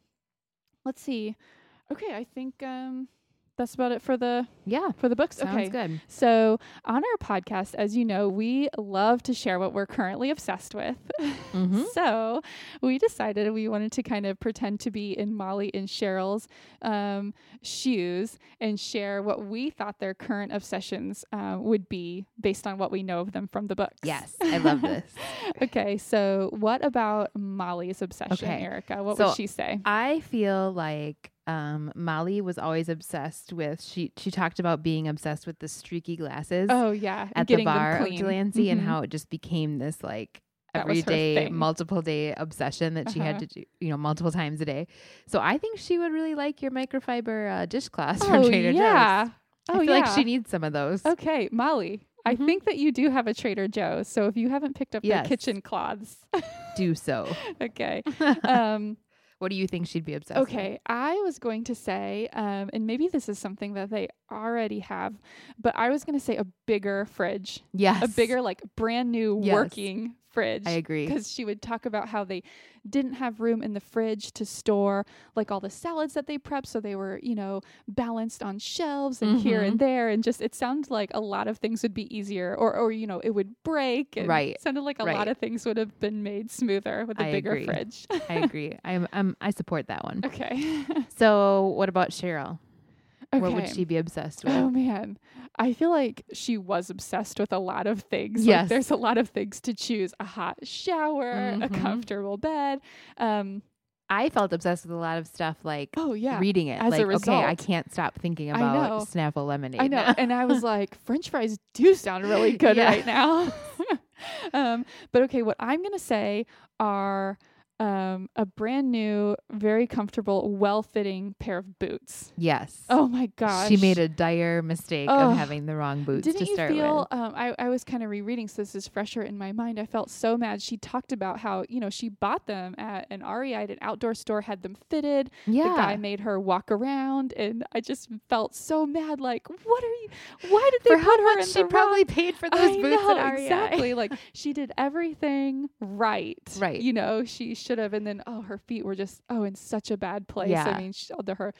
let's see. Okay, I think um that's about it for the Yeah. for the books. Sounds okay. good. So, on our podcast, as you know, we love to share what we're currently obsessed with. Mhm. so, we decided we wanted to kind of pretend to be in Molly and Cheryl's um, shoes and share what we thought their current obsessions uh, would be based on what we know of them from the books. Yes. I love this. okay, so what about Molly's obsession, Okay. Erica? What So would she say? I feel like um, Molly was always obsessed with she she talked about being obsessed with the streaky glasses Oh, yeah. at the bar of. Delancey and Mhm. how it just became this like her everyday multiple day obsession that she had Uh-huh. to do you know multiple times a day. So I think she would really like your microfiber uh, dishcloths Oh, from Trader yeah. Joe's. Oh, I feel yeah. like she needs some of those. Okay, Molly. I Mhm. think that you do have a Trader Joe's. So if you haven't picked up Yes. their kitchen cloths, Do so. okay. Um, what do you think she'd be obsessed with? okay, I was going to say, um, and maybe this is something that they already have, but I was going to say a bigger fridge, Yes. a bigger, like brand new Yes. working fridge. I agree. Because she would talk about how they didn't have room in the fridge to store like all the salads that they prepped. So they were, you know, balanced on shelves and here Mhm. and there. And just, it sounded like a lot of things would be easier or, or you know, it would break. And Right. It sounded like a lot of things would have been made smoother with a I bigger agree. fridge. I agree. I'm, I'm I support that one. okay. So what about Cheryl? Okay. What would she be obsessed with? Oh man, I feel like she was obsessed with a lot of things. Like, Yes. there's a lot of things to choose: a hot shower, a Mhm. comfortable bed. Um, I felt obsessed with a lot of stuff like oh yeah, reading it. As a like, okay, I can't stop thinking about. Snapple lemonade. I know. now. and I was like, French fries do sound really good Yeah. right now. um, but okay, what I'm gonna say are um, a brand new, very comfortable, well-fitting pair of boots. yes. Oh my gosh, She made a dire mistake Ugh. of having the wrong boots Didn't to you feel? with. Um, I I was kind of rereading, so this is fresher in my mind. I felt so mad. She talked about how you know she bought them at an REI at an outdoor store, had them fitted. Yeah. The guy made her walk around, and I just felt so mad. Like, what are you? Why did they For put how her much in she probably wrong- paid for those I boots know, at REI. exactly. like she did everything right. Right. You know, she should have. And then, oh, her feet were just oh in such a bad place. Yeah. I mean, she, all the, her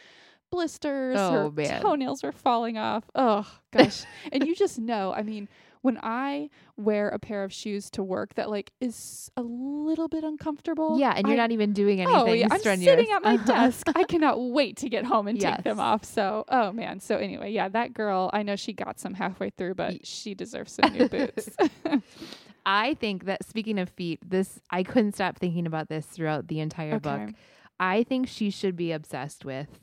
blisters, Oh, her man. toenails were falling off. Oh gosh. and you just know. I mean, when I wear a pair of shoes to work that like is a little bit uncomfortable. Yeah, and you're I- not even doing oh, anything Oh yeah, I'm sitting at my desk. I cannot wait to get home and take them off. So, oh man. So anyway, yeah, that girl. I know she got some halfway through, but she deserves some new boots. I think that speaking of feet, this I couldn't stop thinking about this throughout the entire book. I think she should be obsessed with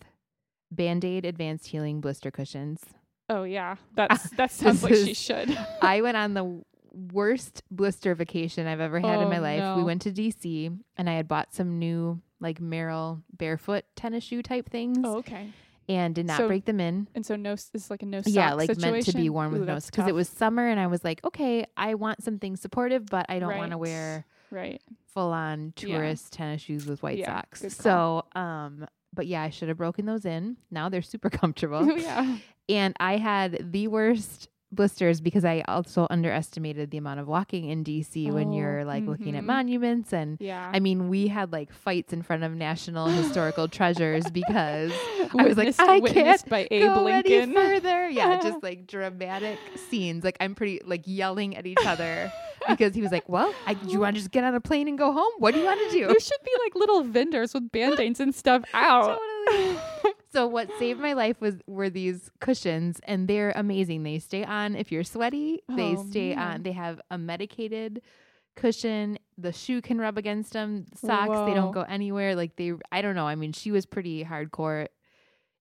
Band-Aid advanced healing blister cushions. Oh yeah, that's that sounds like This she should. I went on the worst blister vacation I've ever had in Oh, my life. We went to DC and I had bought some new like Merrell barefoot tennis shoe type things Oh, okay. And did not So break them in. And so no, it's like a no sock yeah, like meant to be worn with Ooh, no because it was summer and I was like, okay, I want something supportive, but I don't want to wear right. full on Yeah. tourist tennis shoes with white Yeah, socks. So, um, but yeah, I should have broken those in. Now they're super comfortable. yeah. and I had the worst blisters because I also underestimated the amount of walking in DC when Oh, you're like looking at mhm. monuments and Yeah. I mean, we had like fights in front of national historical treasures because I was like, Witnessed- I can't by Abe go Lincoln. any further. Yeah, just like dramatic scenes. Like I'm pretty like yelling at each other because he was like, "Well, I, do you want to just get on a plane and go home? What do you want to do?" there should be like little vendors with band-aids and stuff out. Totally. So what saved my life was were these cushions and they're amazing. They stay on if you're sweaty. They Oh, stay man. on. They have a medicated cushion. The shoe can rub against them. Socks, they don't go anywhere. Like they I don't know. I mean, she was pretty hardcore.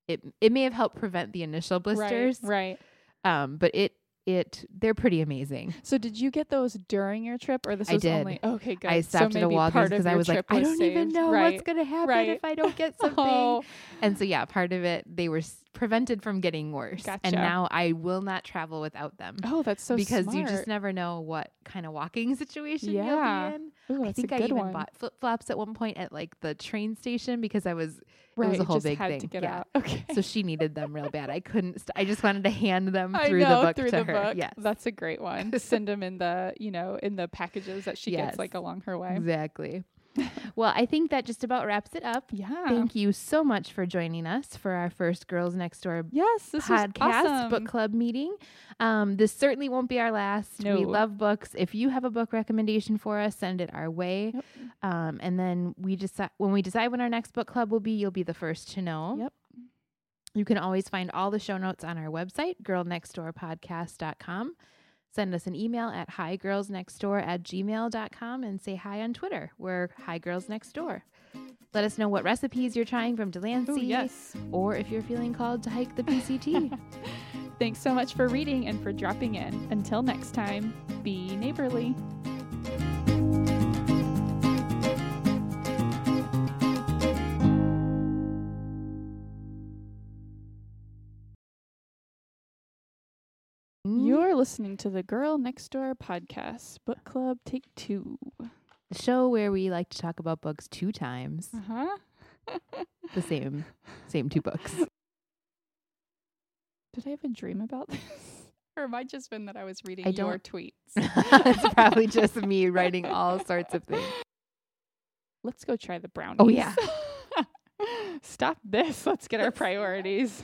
It it may have helped prevent the initial blisters. Right, right. Um, but it it they're pretty amazing. So did you get those during your trip, or this I was did. only okay? Good. I so stopped at a Walgreens because I was like, I don't even know right. what's gonna happen right. if I don't get something. Oh, And so yeah, part of it they were prevented from getting worse. And now I will not travel without them. oh, that's so because you just never know what kind of walking situation Yeah. you'll be in. Ooh, I think I even one. bought flip flops at one point at like the train station because I was right, was a whole big thing. to get Yeah. out. Okay. so she needed them real bad. I couldn't. St- I just wanted to hand them I through know, the book through to the her. book. Yes, That's a great one. Send them in the, you know, in the packages that she Yes. gets like along her way. exactly. well, I think that just about wraps it up. Yeah. Thank you so much for joining us for our first Girls Next Door yes, this podcast awesome. book club meeting. Um, this certainly won't be our last. We love books. If you have a book recommendation for us, send it our way. Yep. Um, and then we decide when we decide when our next book club will be, you'll be the first to know. Yep. You can always find all the show notes on our website, girlnextdoorpodcast.com. Send us an email at higirlsnextdoor at gmail.com and say hi on Twitter. We're Hi Girls Next Door. Let us know what recipes you're trying from Delancey Ooh, yes. or if you're feeling called to hike the PCT. Thanks so much for reading and for dropping in. Until next time, be neighborly. You're listening to the Girl Next Door podcast, book club take two. the show where we like to talk about books two times, Uh huh. the same, same two books. Did I have a dream about this? or I just been that I was reading I your tweets? it's probably just me writing all sorts of things. Let's go try the brownies. Oh, yeah. Stop this. Let's get our priorities.